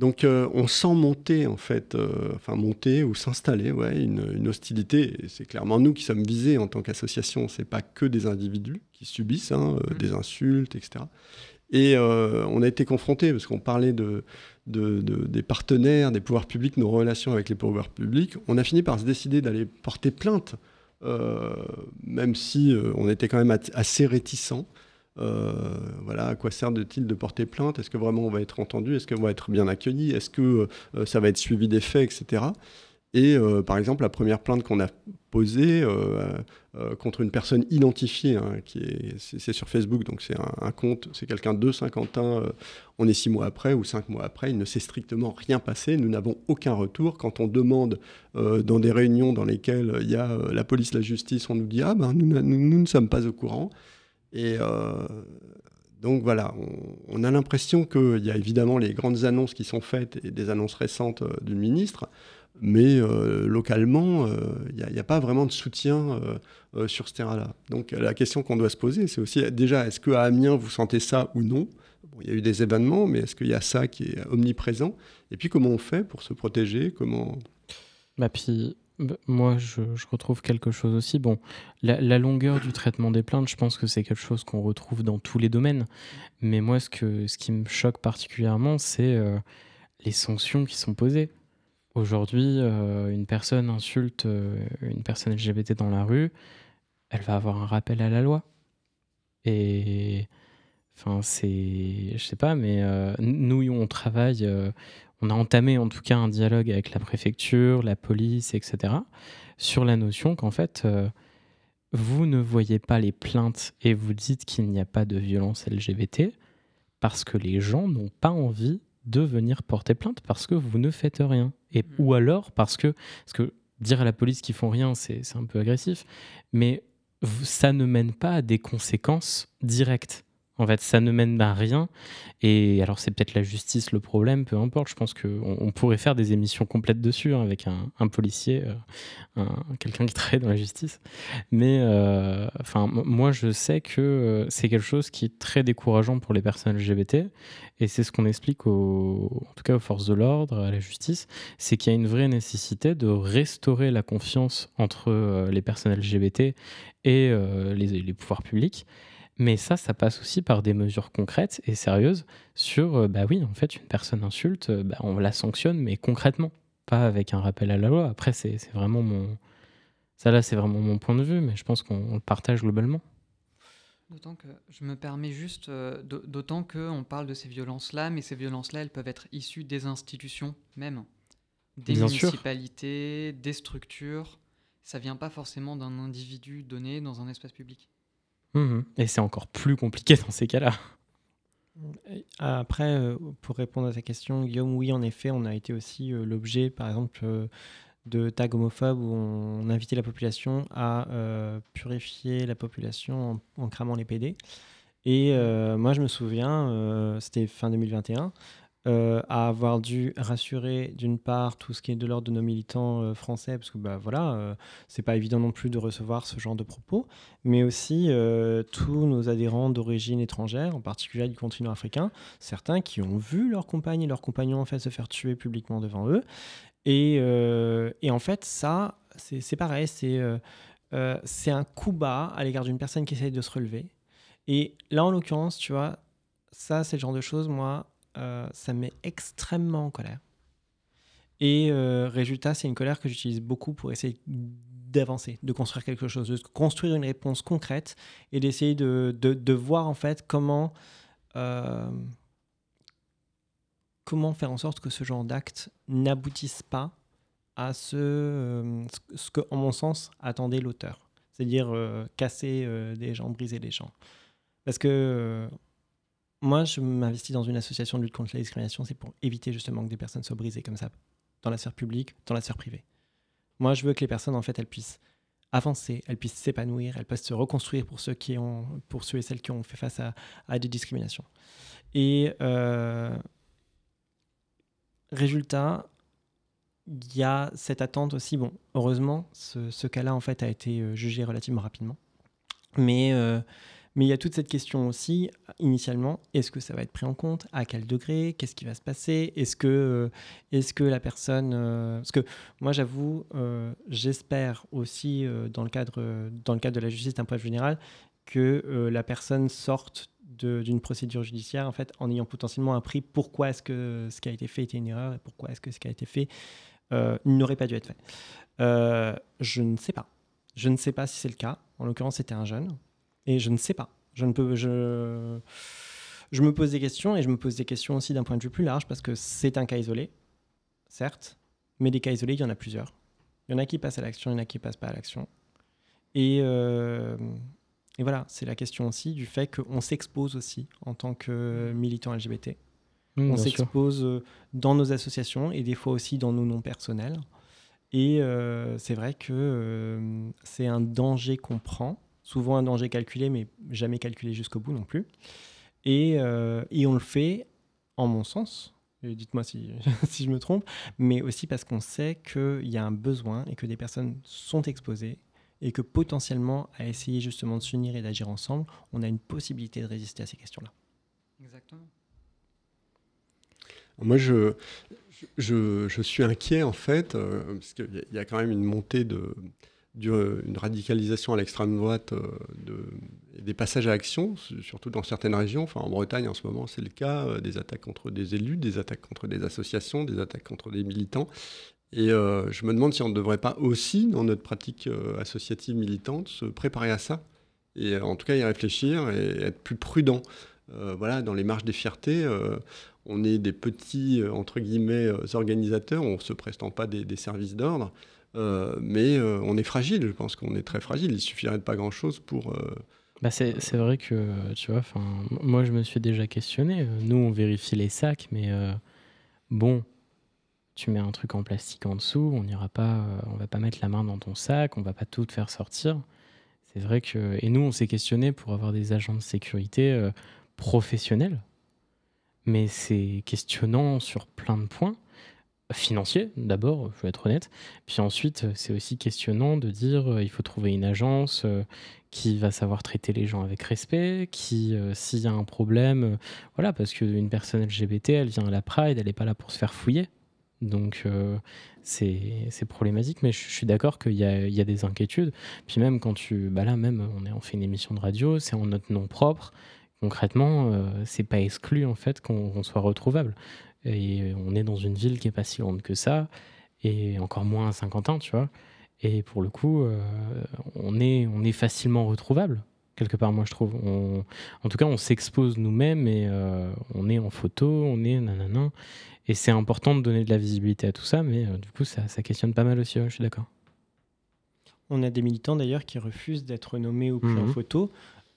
Donc on sent monter en fait, enfin monter ou s'installer, ouais, une, hostilité. C'est clairement nous qui sommes visés en tant qu'association. C'est pas que des individus qui subissent hein, mmh. des insultes, etc. Et on a été confrontés parce qu'on parlait de, des partenaires, des pouvoirs publics, nos relations avec les pouvoirs publics, on a fini par se décider d'aller porter plainte, euh, même si euh, on était quand même assez réticents. Euh, voilà, à quoi sert-il de porter plainte? Est-ce que vraiment on va être entendu? Est-ce qu'on va être bien accueilli? Est-ce que ça va être suivi des faits, etc. Et euh, par exemple, la première plainte qu'on a posée euh, euh, contre une personne identifiée, hein, qui est, c'est, sur Facebook, donc c'est un, compte, c'est quelqu'un de Saint-Quentin, on est six mois après ou cinq mois après, il ne s'est strictement rien passé, nous n'avons aucun retour. Quand on demande dans des réunions dans lesquelles il y a la police, la justice, on nous dit ah ben nous, nous, ne sommes pas au courant. Et donc voilà, on, on a l'impression qu'il y a évidemment les grandes annonces qui sont faites et des annonces récentes du ministre, mais euh, localement, il euh, n'y a, pas vraiment de soutien euh, sur ce terrain-là. Donc la question qu'on doit se poser, c'est aussi déjà, est-ce qu'à Amiens, vous sentez ça ou non? Il y a eu des événements, mais est-ce qu'il y a ça qui est omniprésent? Et puis comment on fait pour se protéger? Comment... Bah, puis, bah, moi, je, retrouve quelque chose aussi. Bon, la, longueur du traitement des plaintes, je pense que c'est quelque chose qu'on retrouve dans tous les domaines. Mais moi, ce, que, ce qui me choque particulièrement, c'est les sanctions qui sont posées. Aujourd'hui, euh, une personne insulte euh, une personne LGBT dans la rue, elle va avoir un rappel à la loi. Et enfin, c'est, je sais pas, mais euh, nous, on travaille, on a entamé en tout cas un dialogue avec la préfecture, la police, etc., sur la notion qu'en fait, vous ne voyez pas les plaintes et vous dites qu'il n'y a pas de violence LGBT parce que les gens n'ont pas envie de venir porter plainte parce que vous ne faites rien. Et, mm. Ou alors parce que, parce que dire à la police qu'ils font rien, c'est un peu agressif, mais ça ne mène pas à des conséquences directes. En fait, ça ne mène à rien. Et alors, c'est peut-être la justice le problème, peu importe. Je pense qu'on on pourrait faire des émissions complètes dessus hein, avec un, policier, euh, quelqu'un qui travaille dans la justice. Mais euh, enfin, moi, je sais que euh, c'est quelque chose qui est très décourageant pour les personnes LGBT. Et c'est ce qu'on explique au, en tout cas aux forces de l'ordre, à la justice, c'est qu'il y a une vraie nécessité de restaurer la confiance entre les personnes LGBT et les pouvoirs publics. Mais ça, ça passe aussi par des mesures concrètes et sérieuses sur, euh, bah oui, en fait, une personne insulte, euh, bah, on la sanctionne, mais concrètement, pas avec un rappel à la loi. Après, c'est vraiment mon... Ça, là, c'est vraiment mon point de vue, mais je pense qu'on le partage globalement. D'autant que je me permets juste, euh, d'autant qu'on parle de ces violences-là, mais ces violences-là, elles peuvent être issues des institutions même, des municipalités, des structures. Ça vient pas forcément d'un individu donné dans un espace public. Mmh Et c'est encore plus compliqué dans ces cas-là. Après, euh, pour répondre à ta question, Guillaume, oui, en effet, on a été aussi euh, l'objet, par exemple, euh, de tags homophobes où on invitait la population à purifier la population en, en, cramant les PD. Et moi, je me souviens, c'était fin 2021, euh, à avoir dû rassurer d'une part tout ce qui est de l'ordre de nos militants euh, français, parce que bah, voilà, euh, c'est pas évident non plus de recevoir ce genre de propos, mais aussi tous nos adhérents d'origine étrangère, en particulier du continent africain, certains qui ont vu leurs compagnes et leurs compagnons en fait se faire tuer publiquement devant eux. Et, et en fait, ça, c'est pareil, c'est c'est un coup bas à l'égard d'une personne qui essaye de se relever. Et là, en l'occurrence, tu vois, ça, c'est le genre de choses, moi, ça me met extrêmement en colère. Et euh, résultat, c'est une colère que j'utilise beaucoup pour essayer d'avancer, de construire quelque chose, de construire une réponse concrète et d'essayer de, voir en fait comment, euh, comment faire en sorte que ce genre d'acte n'aboutisse pas à ce que, en mon sens, attendait l'auteur. C'est-à-dire casser des gens, briser des gens. Parce que moi, je m'investis dans une association de lutte contre la discrimination, c'est pour éviter justement que des personnes soient brisées comme ça, dans la sphère publique, dans la sphère privée. Moi, je veux que les personnes, en fait, elles puissent avancer, elles puissent s'épanouir, elles puissent se reconstruire pour ceux, qui ont, pour ceux et celles qui ont fait face à, des discriminations. Et euh, résultat, il y a cette attente aussi. Bon, heureusement, ce, cas-là, en fait, a été euh, jugé relativement rapidement. Mais euh, mais il y a toute cette question aussi, initialement, est-ce que ça va être pris en compte À quel degré Qu'est-ce qui va se passer Est-ce que, euh, est que la personne... Euh, parce que moi, j'avoue, euh, j'espère aussi, dans, le cadre, dans le cadre de la justice d'un point général, que la personne sorte d'une procédure judiciaire en fait en ayant potentiellement appris pourquoi est-ce que ce qui a été fait était une erreur et pourquoi est-ce que ce qui a été fait n'aurait pas dû être fait. je ne sais pas. Je ne sais pas si c'est le cas. En l'occurrence, c'était un jeune. Et je ne sais pas. Je ne peux. Je, je me pose des questions et je me pose des questions aussi d'un point de vue plus large parce que c'est un cas isolé, certes, mais des cas isolés, il y en a plusieurs. Il y en a qui passent à l'action, il y en a qui passent pas à l'action. Et, euh, et voilà, c'est la question aussi du fait qu'on s'expose aussi en tant que militant LGBT. Mmh, on s'expose euh, dans nos associations et des fois aussi dans nos noms personnels. Et euh, c'est vrai que c'est un danger qu'on prend souvent un danger calculé, mais jamais calculé jusqu'au bout non plus. Et, euh, et, on le fait, en mon sens, dites-moi si, si, je me trompe, mais aussi parce qu'on sait qu'il y a un besoin et que des personnes sont exposées et que potentiellement, à essayer justement de s'unir et d'agir ensemble, on a une possibilité de résister à ces questions-là. Exactement. Moi, je, je, je, suis inquiet en fait, euh, parce qu'il y, a quand même une montée de, une radicalisation à l'extrême droite euh, de, des passages à action, surtout dans certaines régions. Enfin, en Bretagne, en ce moment, c'est le cas. Euh, des attaques contre des élus, des attaques contre des associations, des attaques contre des militants. Et euh, je me demande si on ne devrait pas aussi, dans notre pratique associative militante, se préparer à ça. Et en tout cas, y réfléchir et être plus prudent. voilà, dans les marges des fiertés, on est des petits, entre guillemets, organisateurs, on ne se prestant pas des services d'ordre. Euh, mais euh, on est fragile, je pense qu'on est très fragile. Il suffirait de pas grand-chose pour... Euh, bah c'est vrai que, tu vois, moi je me suis déjà questionné. Nous, on vérifie les sacs, mais bon, tu mets un truc en plastique en dessous, on n'ira pas, on va pas mettre la main dans ton sac, on va pas tout te faire sortir. C'est vrai que, et nous, on s'est questionné pour avoir des agents de sécurité professionnel, mais c'est questionnant sur plein de points. Financiers, d'abord, je vais être honnête. Puis ensuite, c'est aussi questionnant de dire euh, il faut trouver une agence euh, qui va savoir traiter les gens avec respect, qui, euh, s'il y a un problème, voilà, parce qu'une personne LGBT, elle vient à la Pride, elle n'est pas là pour se faire fouiller. Donc, c'est problématique, mais je, suis d'accord qu'il y a, des inquiétudes. Puis même quand tu. Bah là, même, on, fait une émission de radio, c'est en notre nom propre. Concrètement, euh, c'est pas exclu en fait qu'on soit retrouvable. Et on est dans une ville qui est pas si grande que ça, et encore moins à Saint-Quentin, tu vois. Et pour le coup, euh, on, est, on est facilement retrouvable, quelque part, moi je trouve. On- en tout cas, on s'expose nous-mêmes et euh, on est en photo, on est nanana. Et c'est important de donner de la visibilité à tout ça, mais euh, du coup, ça, ça questionne pas mal aussi, ouais, je suis d'accord. On a des militants d'ailleurs qui refusent d'être nommés ou pris en Mhm. photo,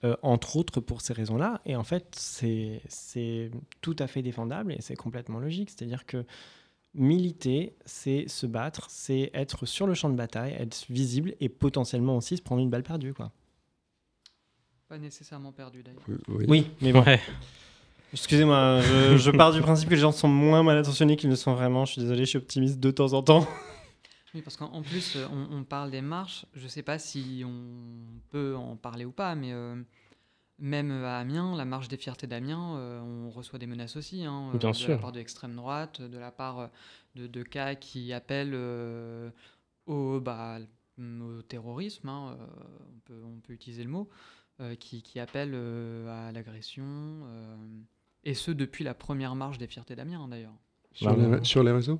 euh, entre autres pour ces raisons-là. Et en fait, c'est tout à fait défendable et c'est complètement logique. C'est-à-dire que militer, c'est se battre, c'est être sur le champ de bataille, être visible et potentiellement aussi se prendre une balle perdue. Quoi. Pas nécessairement perdu d'ailleurs. Oui. Oui, mais bon. Ouais. Excusez-moi, je, je pars du principe que les gens sont moins mal intentionnés qu'ils ne sont vraiment. Je suis désolé, je suis optimiste de temps en temps. Oui, parce qu'en en plus, euh, on, on parle des marches. Je sais pas si on peut en parler ou pas, mais euh, même à Amiens, la marche des fiertés d'Amiens, euh, on reçoit des menaces aussi. hein, euh, Bien de sûr. la part de l'extrême droite, de la part de, de cas qui appellent euh, au, bah, au terrorisme, hein, euh, on, peut, on peut utiliser le mot, euh, qui, qui appellent euh, à l'agression. euh, et ce, depuis la première marche des fiertés d'Amiens, d'ailleurs. Sur, les, sur les réseaux?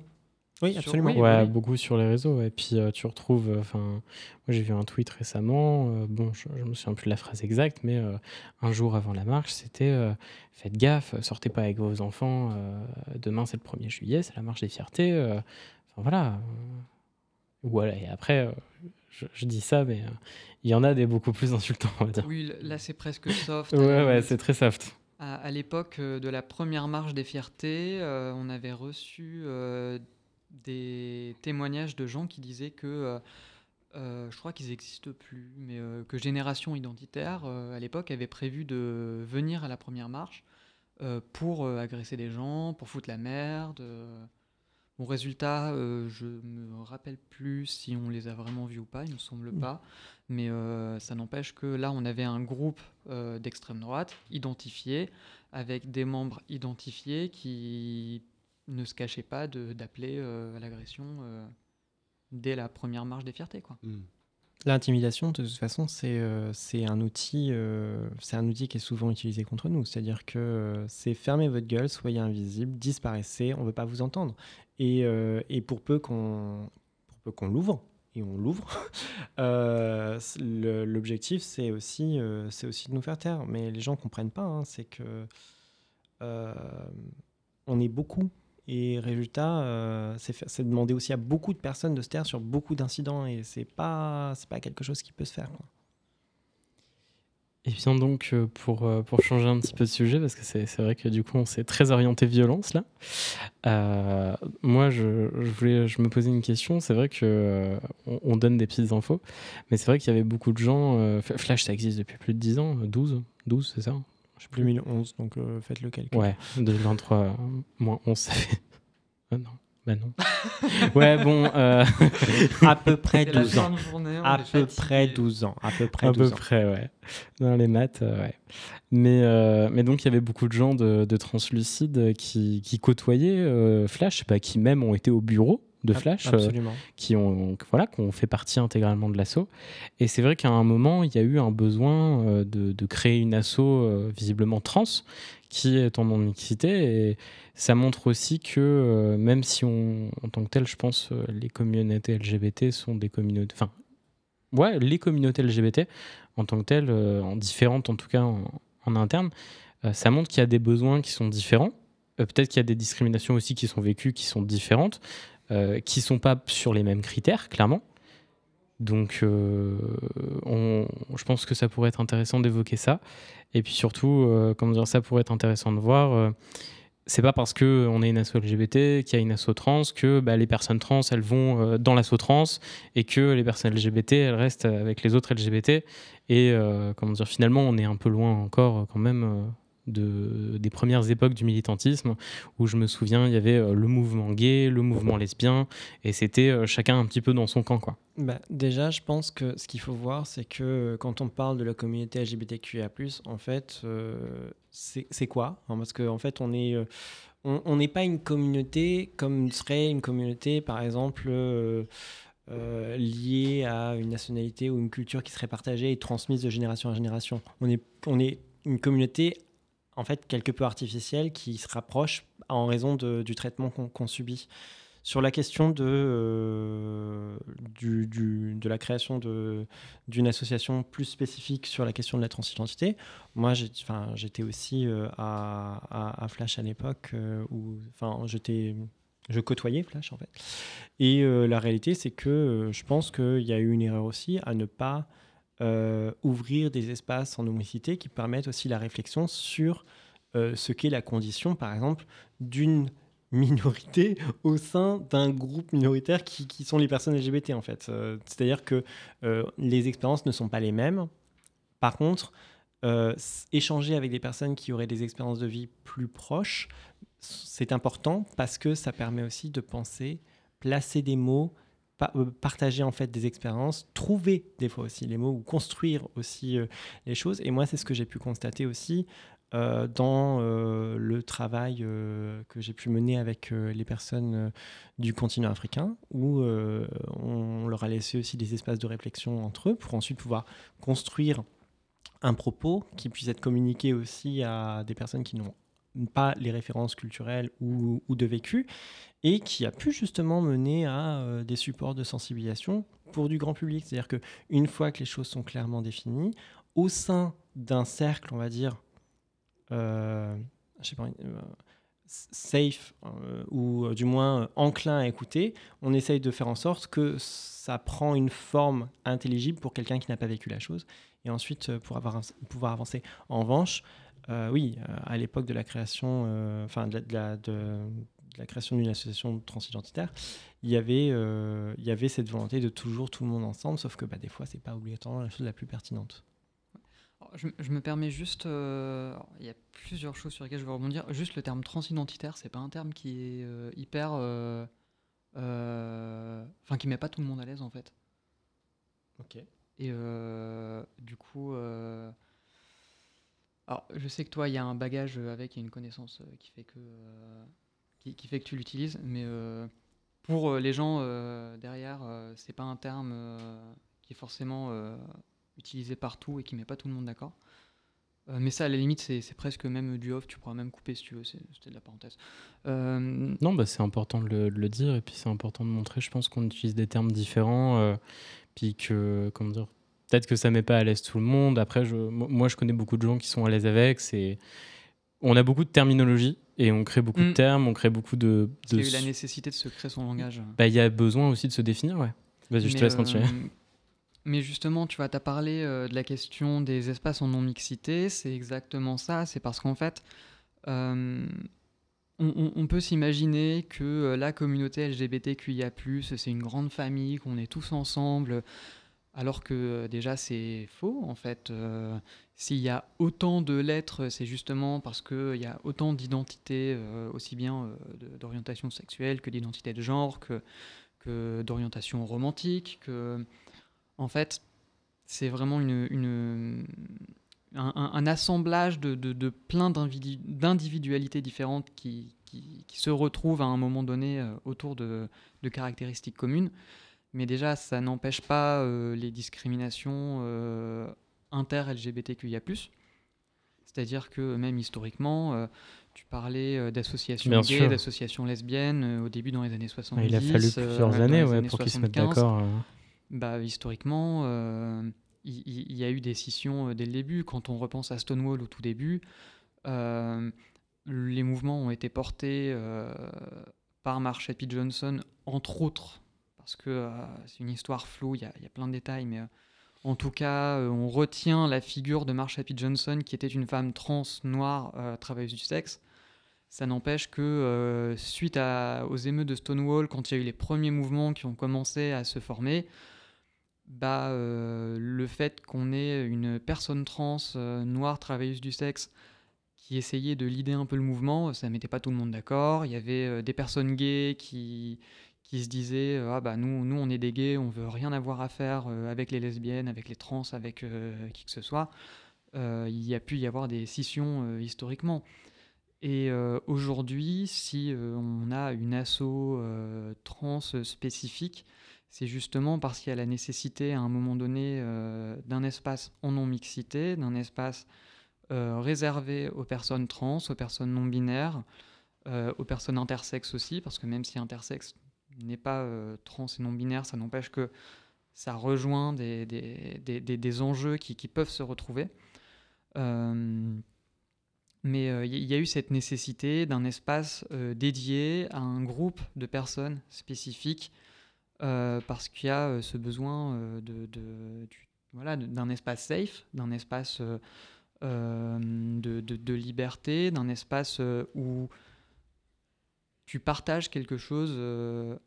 Oui, Sur- absolument. oui, Ouais, oui. beaucoup sur les réseaux. Et puis euh, tu retrouves. euh, Enfin, moi j'ai vu un tweet récemment. euh, bon, je, je me souviens plus de la phrase exacte, mais euh, un jour avant la marche, c'était euh, faites gaffe, sortez pas avec vos enfants. euh, demain c'est le 1er juillet, c'est la marche des fiertés. Enfin voilà. euh, voilà. Et après, euh, je, je dis ça, mais euh, il y en a des beaucoup plus insultants, on va dire. Oui, là c'est presque soft. Ouais, ouais, c'est très soft. À, à l'époque de la première marche des fiertés, euh, on avait reçu euh, des témoignages de gens qui disaient que, euh, euh, je crois qu'ils n'existent plus, mais euh, que Génération Identitaire, euh, à l'époque, avait prévu de venir à la première marche pour agresser des gens, pour foutre la merde. Bon, résultat, euh, je me rappelle plus si on les a vraiment vus ou pas, il me semble pas. Mais euh, ça n'empêche que là, on avait un groupe euh, d'extrême droite identifié, avec des membres identifiés qui ne se cachaient pas de- d'appeler euh, à l'agression euh, dès la première marche des fiertés. Quoi. Hmm. L'intimidation, de toute façon, c'est euh, c'est un outil, euh, c'est un outil qui est souvent utilisé contre nous. C'est-à-dire que euh, c'est fermez votre gueule, soyez invisible, disparaissez, on veut pas vous entendre. Et, euh, et pour peu qu'on pour peu qu'on l'ouvre, et on l'ouvre, euh, l'objectif c'est aussi euh, c'est aussi de nous faire taire. Mais les gens comprennent pas. hein, c'est que euh, on est beaucoup et résultat, euh, c'est demander aussi à beaucoup de personnes de se taire sur beaucoup d'incidents et c'est pas pas quelque chose qui peut se faire. Et bien donc, euh, pour, euh, pour changer un petit peu de sujet, parce que c'est vrai que du coup, on s'est très orienté violence là. Moi, je, je voulais, je me posais une question. C'est vrai que euh, on, on donne des petites infos, mais c'est vrai qu'il y avait beaucoup de gens. Flash, ça existe depuis plus de 10 ans, euh, 12, 12, c'est ça Je sais plus. 2011, donc euh, faites le calcul. Ouais, 2023 euh, moins 11, ça fait. Ah non, bah non. ouais, bon. euh, À peu près C'est la 12 ans. journée, À peu fatigué. près 12 ans. À peu près À 12 peu ans. près, ouais. Dans les maths, euh, ouais. Mais, euh, mais donc, il y avait beaucoup de gens de, de translucides qui, qui côtoyaient euh, Flash, bah, qui même ont été au bureau de Flash, euh, qui ont, voilà, qui ont fait partie intégralement de l'assaut. Et c'est vrai qu'à un moment, il y a eu un besoin euh, de, de créer une asso euh, visiblement trans qui est en non-mixité. Et ça montre aussi que même si on, en tant que tel, je pense, les communautés LGBT sont des communautés... Enfin, ouais, les communautés LGBT en tant que telles, en différentes en tout cas en, en interne, ça montre qu'il y a des besoins qui sont différents. Euh, Peut-être qu'il y a des discriminations aussi qui sont vécues, qui sont différentes, euh, qui sont pas sur les mêmes critères, clairement. Donc, euh, je pense que ça pourrait être intéressant d'évoquer ça. Et puis surtout, euh, comment dire, ça pourrait être intéressant de voir. euh, c'est pas parce que on est une asso LGBT, qu'il y a une asso trans, que bah, les personnes trans, elles vont dans l'asso trans et que les personnes LGBT, elles restent avec les autres LGBT. Et comment dire, finalement, on est un peu loin encore quand même de, des premières époques du militantisme, où je me souviens, il y avait le mouvement gay, le mouvement lesbien, et c'était chacun un petit peu dans son camp. Quoi. Bah, déjà, je pense que ce qu'il faut voir, c'est que quand on parle de la communauté LGBTQIA, en fait, c'est quoi Parce qu'en en fait, on est on n'est pas une communauté comme serait une communauté, par exemple, euh, euh, liée à une nationalité ou une culture qui serait partagée et transmise de génération en génération. On est, on est une communauté, en fait, quelque peu artificielle qui se rapproche en raison du traitement qu'on subit. Sur la question de, euh, la création d'une association plus spécifique sur la question de la transidentité, moi j'étais aussi euh, à, à, Flash à l'époque euh, où j'étais je côtoyais Flash en fait. Et la réalité, c'est que je pense qu'il y a eu une erreur aussi à ne pas ouvrir des espaces en homicité qui permettent aussi la réflexion sur ce qu'est la condition, par exemple, d'une minorité au sein d'un groupe minoritaire qui, qui, sont les personnes LGBT en fait. Euh, c'est-à-dire que euh, les expériences ne sont pas les mêmes. Par contre, euh, échanger avec des personnes qui auraient des expériences de vie plus proches, c'est important parce que ça permet aussi de penser, placer des mots, partager en fait des expériences, trouver des fois aussi les mots ou construire aussi les choses. Et moi, c'est ce que j'ai pu constater aussi euh, dans euh, le travail euh, que j'ai pu mener avec les personnes du continent africain, où on leur a laissé aussi des espaces de réflexion entre eux pour ensuite pouvoir construire un propos qui puisse être communiqué aussi à des personnes qui n'ont pas les références culturelles ou, de vécu, et qui a pu justement mener à des supports de sensibilisation pour du grand public. C'est-à-dire qu'une fois que les choses sont clairement définies, au sein d'un cercle, on va dire, euh, euh, safe euh, ou du moins enclin à écouter, on essaye de faire en sorte que ça prend une forme intelligible pour quelqu'un qui n'a pas vécu la chose et ensuite pour avoir pouvoir avancer. En revanche, oui, à l'époque de la création, enfin de, la, de, la création d'une association transidentitaire, il y avait, il y avait cette volonté de toujours tout le monde ensemble, sauf que bah, des fois, c'est pas obligatoirement la chose la plus pertinente. Je, me permets juste, euh, il y a plusieurs choses sur lesquelles je veux rebondir. Juste le terme transidentitaire, c'est pas un terme qui est euh, hyper, euh, enfin qui met pas tout le monde à l'aise en fait. Ok. Et du coup, alors je sais que toi, il y a un bagage avec, il y a une connaissance qui fait que qui, qui, fait que tu l'utilises, mais pour les gens derrière, c'est pas un terme qui est forcément utilisé partout et qui met pas tout le monde d'accord. Euh, mais ça, à la limite, c'est presque même du off. Tu pourras même couper si tu veux. C'était de la parenthèse. Euh, non, bah, c'est important de le, dire. Et puis, c'est important de montrer, je pense, qu'on utilise des termes différents. Euh, puis que, comment dire, peut-être que ça met pas à l'aise tout le monde. Après, je, moi, je connais beaucoup de gens qui sont à l'aise avec. C'est, on a beaucoup de terminologie et on crée beaucoup de mm. termes, on crée beaucoup de. Il y a eu la nécessité de se créer son langage. Bah, il y a besoin aussi de se définir, ouais. Vas-y, je te laisse continuer. Mais justement, tu vois, as parlé euh, de la question des espaces en non-mixité, c'est exactement ça, c'est parce qu'en fait, euh, on, peut s'imaginer que euh, la communauté LGBTQIA, c'est une grande famille, qu'on est tous ensemble, alors que déjà c'est faux en fait. S'il y a autant de lettres, c'est justement parce qu'il y a autant d'identités, aussi bien d'orientation sexuelle que d'identité de genre, que, que d'orientation romantique, que en fait, c'est vraiment une, un, assemblage de, de, plein d'individualités différentes qui, qui, se retrouvent à un moment donné euh, autour de, caractéristiques communes. Mais déjà, ça n'empêche pas euh, les discriminations euh, inter-LGBTQIA. C'est-à-dire que même historiquement, tu parlais d'associations gays, d'associations lesbiennes au début dans les années 70. Il a fallu plusieurs années pour qu'ils se mettent d'accord. Bah, historiquement, euh, il y, a eu des scissions euh, dès le début. Quand on repense à Stonewall au tout début, euh, les mouvements ont été portés par Marsha P. Johnson, entre autres, parce que c'est une histoire floue, il y, a plein de détails, mais en tout cas, on retient la figure de Marsha P. Johnson, qui était une femme trans, noire, travailleuse du sexe. Ça n'empêche que suite aux émeutes de Stonewall, quand il y a eu les premiers mouvements qui ont commencé à se former, bah, euh, le fait qu'on ait une personne trans, euh, noire, travailleuse du sexe, qui essayaient de leader un peu le mouvement. Ça mettait pas tout le monde d'accord. Il y avait des personnes gays qui, qui se disaient ah bah nous nous on est des gays on veut rien avoir à faire avec les lesbiennes avec les trans avec qui que ce soit. Il y a pu y avoir des scissions historiquement. Et aujourd'hui si on a une asso trans spécifique c'est justement parce qu'il y a la nécessité à un moment donné d'un espace en non-mixité, d'un espace réservé aux personnes trans, aux personnes non-binaires, aux personnes intersexes aussi, parce que même si intersexe n'est pas trans et non-binaire, ça n'empêche que ça rejoint des, des, des, des enjeux qui, qui, peuvent se retrouver. mais il y a eu cette nécessité d'un espace dédié à un groupe de personnes spécifiques euh, parce qu'il y a euh, ce besoin euh, de, voilà, d'un espace safe, d'un espace de, de, liberté, d'un espace où tu partages quelque chose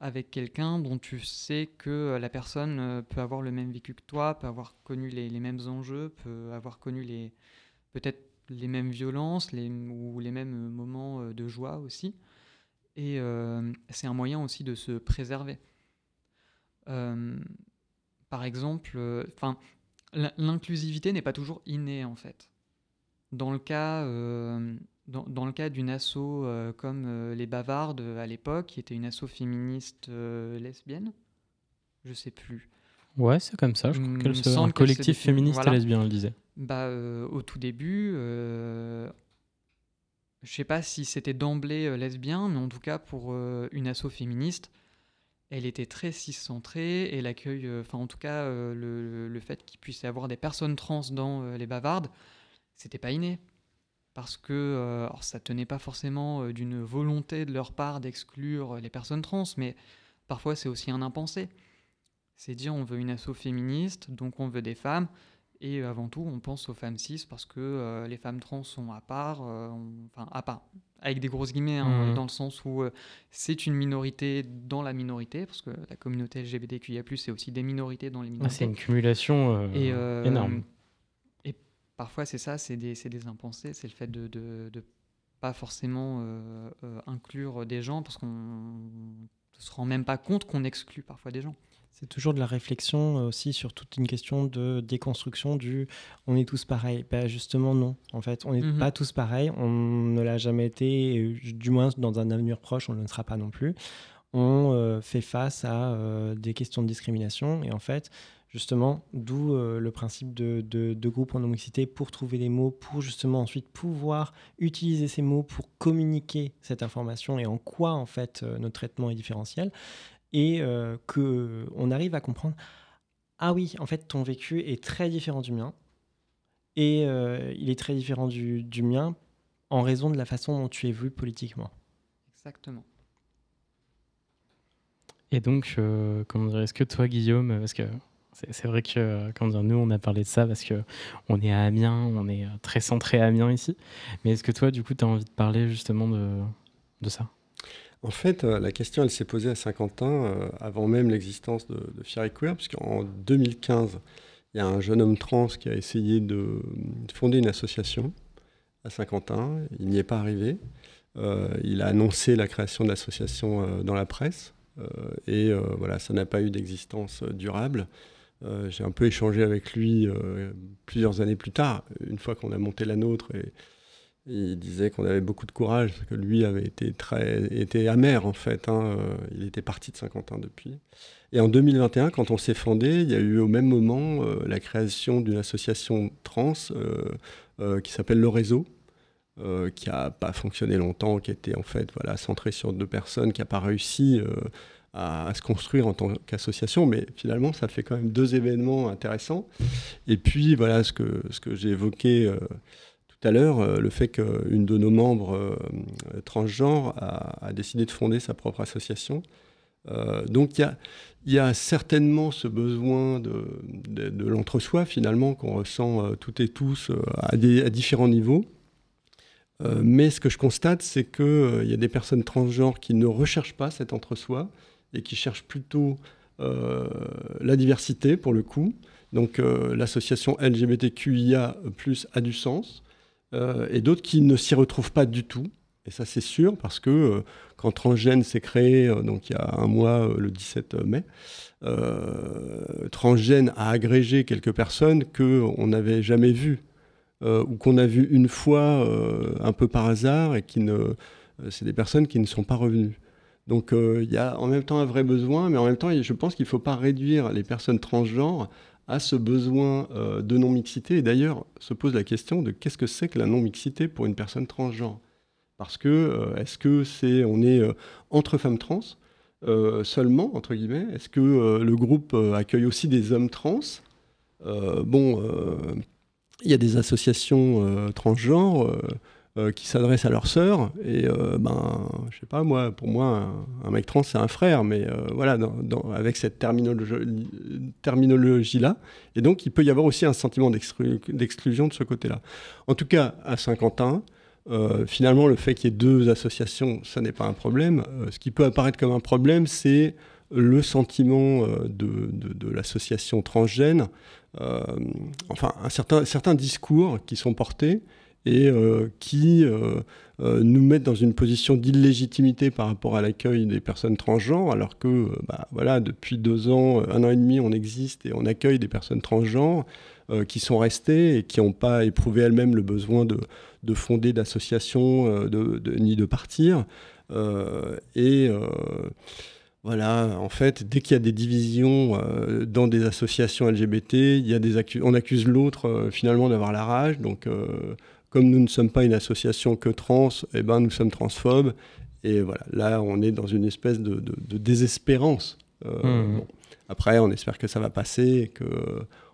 avec quelqu'un dont tu sais que la personne peut avoir le même vécu que toi, peut avoir connu les, mêmes enjeux, peut avoir connu les peut-être les mêmes violences les, ou les mêmes moments de joie aussi. Et c'est un moyen aussi de se préserver. Euh, par exemple, euh, enfin, l'inclusivité n'est pas toujours innée en fait. Dans le cas, euh, dans, le cas d'une asso comme les Bavardes à l'époque, qui était une asso féministe lesbienne, je sais plus. Ouais, c'est comme ça. Je crois qu'elle se... un collectif féministe et lesbien, elle disait. Bah, au tout début, je sais pas si c'était d'emblée lesbien, mais en tout cas pour une asso féministe, elle était très ciscentrée et l'accueil, euh, enfin en tout cas euh, le, fait qu'il puisse y avoir des personnes trans dans euh, les bavardes, c'était pas inné. Parce que alors ça tenait pas forcément d'une volonté de leur part d'exclure les personnes trans, mais parfois c'est aussi un impensé. C'est dire on veut une asso féministe, donc on veut des femmes, et avant tout, on pense aux femmes cis parce que euh, les femmes trans sont à part, euh, enfin à part, avec des grosses guillemets, hein, mhm. dans le sens où euh, c'est une minorité dans la minorité, parce que la communauté LGBTQIA+, c'est aussi des minorités dans les minorités. c'est une cumulation énorme. Et parfois, c'est ça, c'est des, des, impensés, c'est le fait de, de, de pas forcément inclure des gens, parce qu'on ne se rend même pas compte qu'on exclut parfois des gens. C'est toujours de la réflexion euh, aussi sur toute une question de déconstruction du on est tous pareils. Ben justement, non. En fait, on n'est mhm. pas tous pareils. On ne l'a jamais été, euh, du moins dans un avenir proche, on ne le sera pas non plus. On euh, fait face à des questions de discrimination et en fait, justement, d'où le principe de, de, de, groupe en homicité pour trouver les mots, pour justement ensuite pouvoir utiliser ces mots pour communiquer cette information et en quoi en fait notre traitement est différentiel et euh, que on arrive à comprendre ah oui, en fait, ton vécu est très différent du mien. Et euh, il est très différent du, du, mien en raison de la façon dont tu es vu politiquement. Exactement. Et donc, euh, comment dire, est-ce que toi, Guillaume, parce que c'est vrai que dire, nous, on a parlé de ça parce que on est à Amiens, on est très centré à Amiens ici. Mais est-ce que toi, du coup, tu as envie de parler justement de, ça? En fait, euh, la question, elle s'est posée à Saint-Quentin euh, avant même l'existence de, de Fiery Queer, puisqu'en 2015, il y a un jeune homme trans qui a essayé de, fonder une association à Saint-Quentin. Il n'y est pas arrivé. Euh, il a annoncé la création de l'association dans la presse. et voilà, ça n'a pas eu d'existence durable. J'ai un peu échangé avec lui plusieurs années plus tard, une fois qu'on a monté la nôtre et, il disait qu'on avait beaucoup de courage, parce que lui avait été très était amer en fait. Hein, euh, il était parti de Saint-Quentin depuis. Et en 2021, quand on s'est fondé, il y a eu au même moment euh, la création d'une association trans euh, qui s'appelle Le Réseau, qui n'a pas fonctionné longtemps, qui était en fait voilà, centrée sur deux personnes, qui n'a pas réussi à, se construire en tant qu'association, mais finalement, ça fait quand même deux événements intéressants. Et puis, voilà ce que, ce que j'ai évoqué tout à l'heure, euh, le fait qu'une de nos membres euh, transgenres a, décidé de fonder sa propre association. Euh, donc il y a, certainement ce besoin de, l'entre-soi finalement qu'on ressent toutes et tous à, différents niveaux. mais ce que je constate, c'est qu'il y a des personnes transgenres qui ne recherchent pas cet entre-soi et qui cherchent plutôt la diversité pour le coup. Donc l'association LGBTQIA a du sens. euh, et d'autres qui ne s'y retrouvent pas du tout. Et ça, c'est sûr, parce que euh, quand Transgène s'est créé, euh, donc il y a un mois, le 17 mai, Transgène a agrégé quelques personnes qu'on n'avait jamais vues, ou qu'on a vues une fois un peu par hasard, et qui ne, c'est des personnes qui ne sont pas revenues. Donc il y a en même temps un vrai besoin, mais en même temps, je pense qu'il ne faut pas réduire les personnes transgenres à ce besoin de non-mixité. Et d'ailleurs, se pose la question de qu'est-ce que c'est que la non-mixité pour une personne transgenre? Parce que euh, est-ce que c'est on est euh, entre femmes trans euh, seulement entre guillemets? Est-ce que le groupe accueille aussi des hommes trans? Bon, il y a des associations transgenres. Qui s'adressent à leurs sœurs. Et ben, je sais pas, moi, pour moi, un, mec trans, c'est un frère, mais voilà, avec cette terminologie-là. et donc, il peut y avoir aussi un sentiment d'exclusion de ce côté-là. En tout cas, à Saint-Quentin, euh, finalement, le fait qu'il y ait deux associations, ça n'est pas un problème. Euh, ce qui peut apparaître comme un problème, c'est le sentiment euh, de, de, l'association transgène, enfin, un certain, certains discours qui sont portés et qui nous mettent dans une position d'illégitimité par rapport à l'accueil des personnes transgenres, alors que bah, voilà, depuis deux ans, un an et demi, on existe et on accueille des personnes transgenres qui sont restées et qui n'ont pas éprouvé elles-mêmes le besoin de, de fonder d'associations euh, ni de partir. Euh, et euh, voilà, en fait, dès qu'il y a des divisions dans des associations LGBT, il y a des on accuse l'autre finalement d'avoir la rage. Donc, comme nous ne sommes pas une association que trans, eh ben, nous sommes transphobes. Et voilà, là, on est dans une espèce de, désespérance. Mmh. Après, on espère que ça va passer et que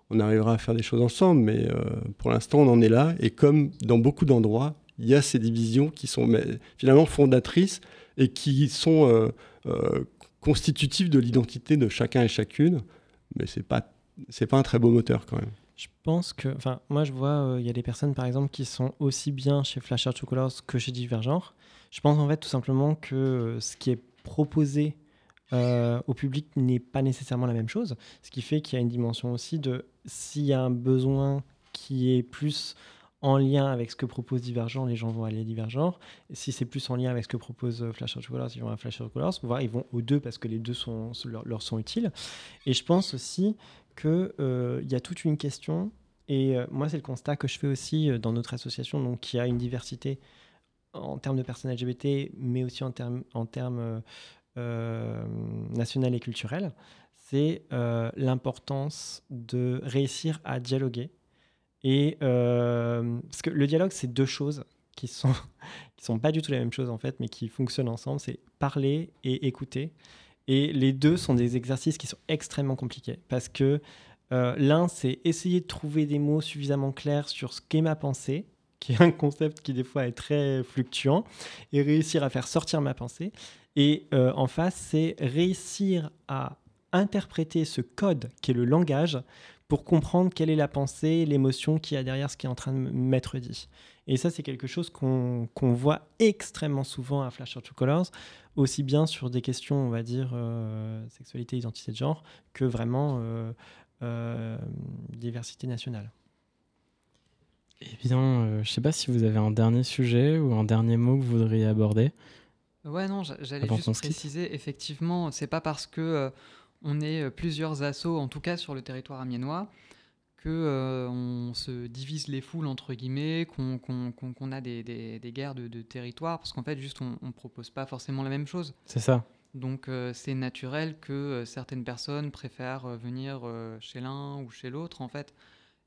on arrivera à faire des choses ensemble, mais euh, pour l'instant, on en est là. Et comme dans beaucoup d'endroits, il y a ces divisions qui sont finalement fondatrices et qui sont euh, euh, constitutives de l'identité de chacun et chacune. Mais c'est pas c'est pas un très beau moteur quand même. Je pense que, enfin, moi je vois, il y a des personnes par exemple qui sont aussi bien chez Flash Art Colors que chez Divergent. Je pense en fait tout simplement que ce qui est proposé euh, au public n'est pas nécessairement la même chose. Ce qui fait qu'il y a une dimension aussi de s'il y a un besoin qui est plus en lien avec ce que propose Divergent, les gens vont aller à Divergent. si c'est plus en lien avec ce que propose euh, Flash Colors, ils vont à Flash Colors. Voire ils vont aux deux parce que les deux sont, leur, sont utiles. Et je pense aussi qu'il euh, y a toute une question. Et moi, c'est le constat que je fais aussi dans notre association, donc qui a une diversité en termes de personnes LGBT, mais aussi en termes en euh, nationale et culturelle, c'est euh, l'importance de réussir à dialoguer. Et euh, parce que le dialogue, c'est deux choses qui sont qui sont pas du tout la même chose en fait, mais qui fonctionnent ensemble. C'est parler et écouter. Et les deux sont des exercices qui sont extrêmement compliqués parce que l'un, c'est essayer de trouver des mots suffisamment clairs sur ce qu'est ma pensée, qui est un concept qui des fois est très fluctuant, et réussir à faire sortir ma pensée. Et euh, en face, c'est réussir à interpréter ce code qui est le langage pour comprendre quelle est la pensée, l'émotion qui a derrière ce qui est en train de m'être dit. Et ça, c'est quelque chose qu'on voit extrêmement souvent à Flash Two Colors, aussi bien sur des questions, on va dire, euh, sexualité, identité de genre, que vraiment euh, diversité nationale. Eh bien, je ne sais pas si vous avez un dernier sujet ou un dernier mot que vous voudriez aborder. Ouais, non, j'allais juste préciser, effectivement, c'est pas parce que euh, on est euh, plusieurs assauts, en tout cas sur le territoire amiénois, que euh, on se divise les foules, entre guillemets, qu'on a des, des, guerres de, territoire, parce qu'en fait, juste, on, ne propose pas forcément la même chose. C'est ça. Donc, c'est naturel que certaines personnes préfèrent venir chez l'un ou chez l'autre, en fait.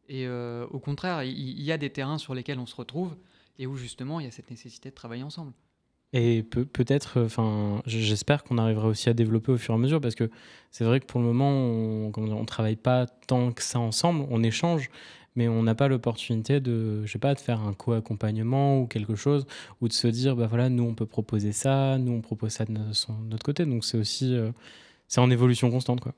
Et au contraire, il y, a des terrains sur lesquels on se retrouve et où, justement, il y a cette nécessité de travailler ensemble. Et peut-être, enfin, j'espère qu'on arrivera aussi à développer au fur et à mesure, parce que c'est vrai que pour le moment, on ne travaille pas tant que ça ensemble, on échange, mais on n'a pas l'opportunité de, je sais pas, de faire un co-accompagnement ou quelque chose, ou de se dire, bah voilà, nous on peut proposer ça, nous on propose ça de notre côté, donc c'est aussi, euh, c'est en évolution constante, quoi.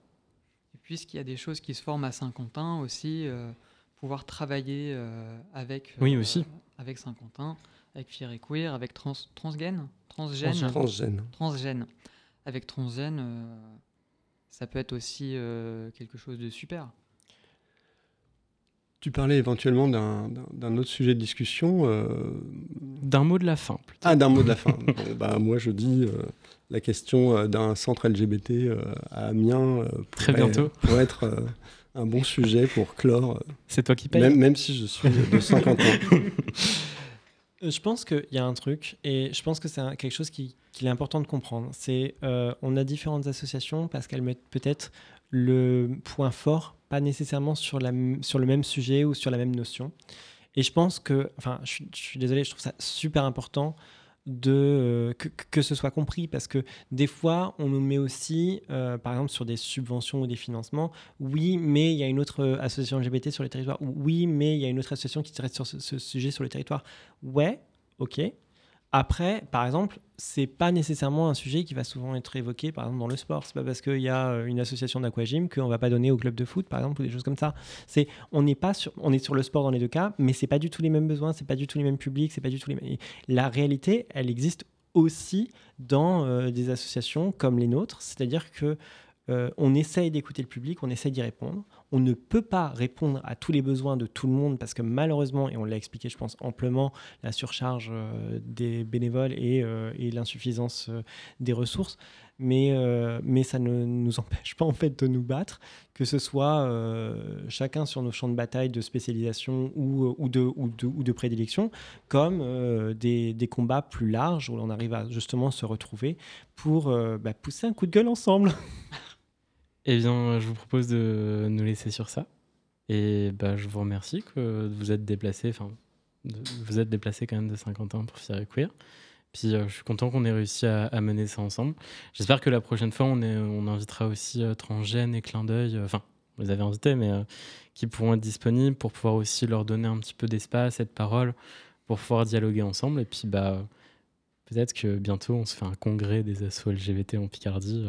Et puisqu'il y a des choses qui se forment à Saint-Quentin aussi, euh, pouvoir travailler euh, avec, oui, aussi. avec Saint-Quentin avec Fier et Queer, avec trans, Transgène Transgène Transgène. Transgène. Avec Transgène, euh, ça peut être aussi euh, quelque chose de super. tu parlais éventuellement d'un d'un autre sujet de discussion. euh, D'un mot de la fin. plutôt. Ah, d'un mot de la fin. Bon, bah, moi, je dis euh, la question euh, d'un centre LGBT euh, à Amiens euh, Très pourrait- bientôt. pourrait être euh, un bon sujet pour clore, C'est toi qui payes même, même si je suis de 50 ans. Euh, Je pense qu'il y a un truc, et je pense que c'est quelque chose qui- qu'il est important de comprendre. C'est euh, on a différentes associations parce qu'elles mettent peut-être le point fort, pas nécessairement sur, le même sujet ou sur la même notion. Et je pense que, enfin, je, je suis désolé, je trouve ça super important de euh, que, que ce soit compris parce que des fois on nous met aussi euh, par exemple sur des subventions ou des financements oui mais il y a une autre euh, association LGBT sur le territoire ou oui mais il y a une autre association qui traite sur ce, ce sujet sur le territoire. Ouais ok après par exemple c'est pas nécessairement un sujet qui va souvent être évoqué par exemple dans le sport. C'est pas parce qu'il y a euh, une association d'aquagym qu'on va pas donner au club de foot par exemple ou des choses comme ça. C'est on n'est pas sur on est sur le sport dans les deux cas mais c'est pas du tout les mêmes besoins c'est pas du tout les mêmes publics c'est pas du tout les mêmes la réalité, elle existe aussi dans euh, des associations comme les nôtres, c'est-à-dire que euh, on essaye d'écouter le public, on essaye d'y répondre. On ne peut pas répondre à tous les besoins de tout le monde parce que malheureusement, et on l'a expliqué, je pense amplement, la surcharge euh, des bénévoles et, euh, l'insuffisance des ressources. Mais, ça ne nous empêche pas en fait de nous battre, que ce soit chacun sur nos champs de bataille de spécialisation ou, de, prédilection, comme des, combats plus larges où on arrive à justement se retrouver pour bah, pousser un coup de gueule ensemble. Eh bien, je vous propose de nous laisser sur ça. Et bah, je vous remercie que vous êtes déplacé, enfin, vous êtes déplacé quand même de Saint-Quentin pour Fier et Queer. Puis euh, je suis content qu'on ait réussi à, mener ça ensemble. J'espère que la prochaine fois, on, on invitera aussi euh, et Clin d'œil, euh, enfin, vous les avez invités, mais euh, qui pourront être disponibles pour pouvoir aussi leur donner un petit peu d'espace et de parole pour pouvoir dialoguer ensemble. Et puis, bah, peut-être que bientôt, on se fait un congrès des assos LGBT en Picardie.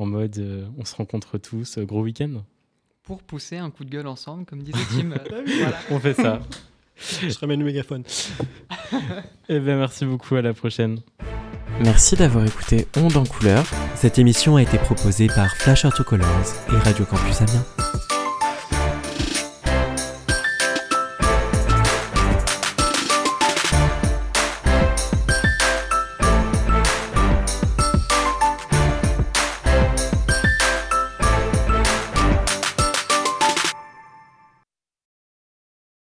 En mode euh, on se rencontre tous, euh, gros week-end. Pour pousser un coup de gueule ensemble, comme disait Tim. voilà. On fait ça. Je ramène le mégaphone. Eh bien, merci beaucoup, à la prochaine. Merci d'avoir écouté Onde en couleur. Cette émission a été proposée par Flash Autocolors et Radio Campus Amiens.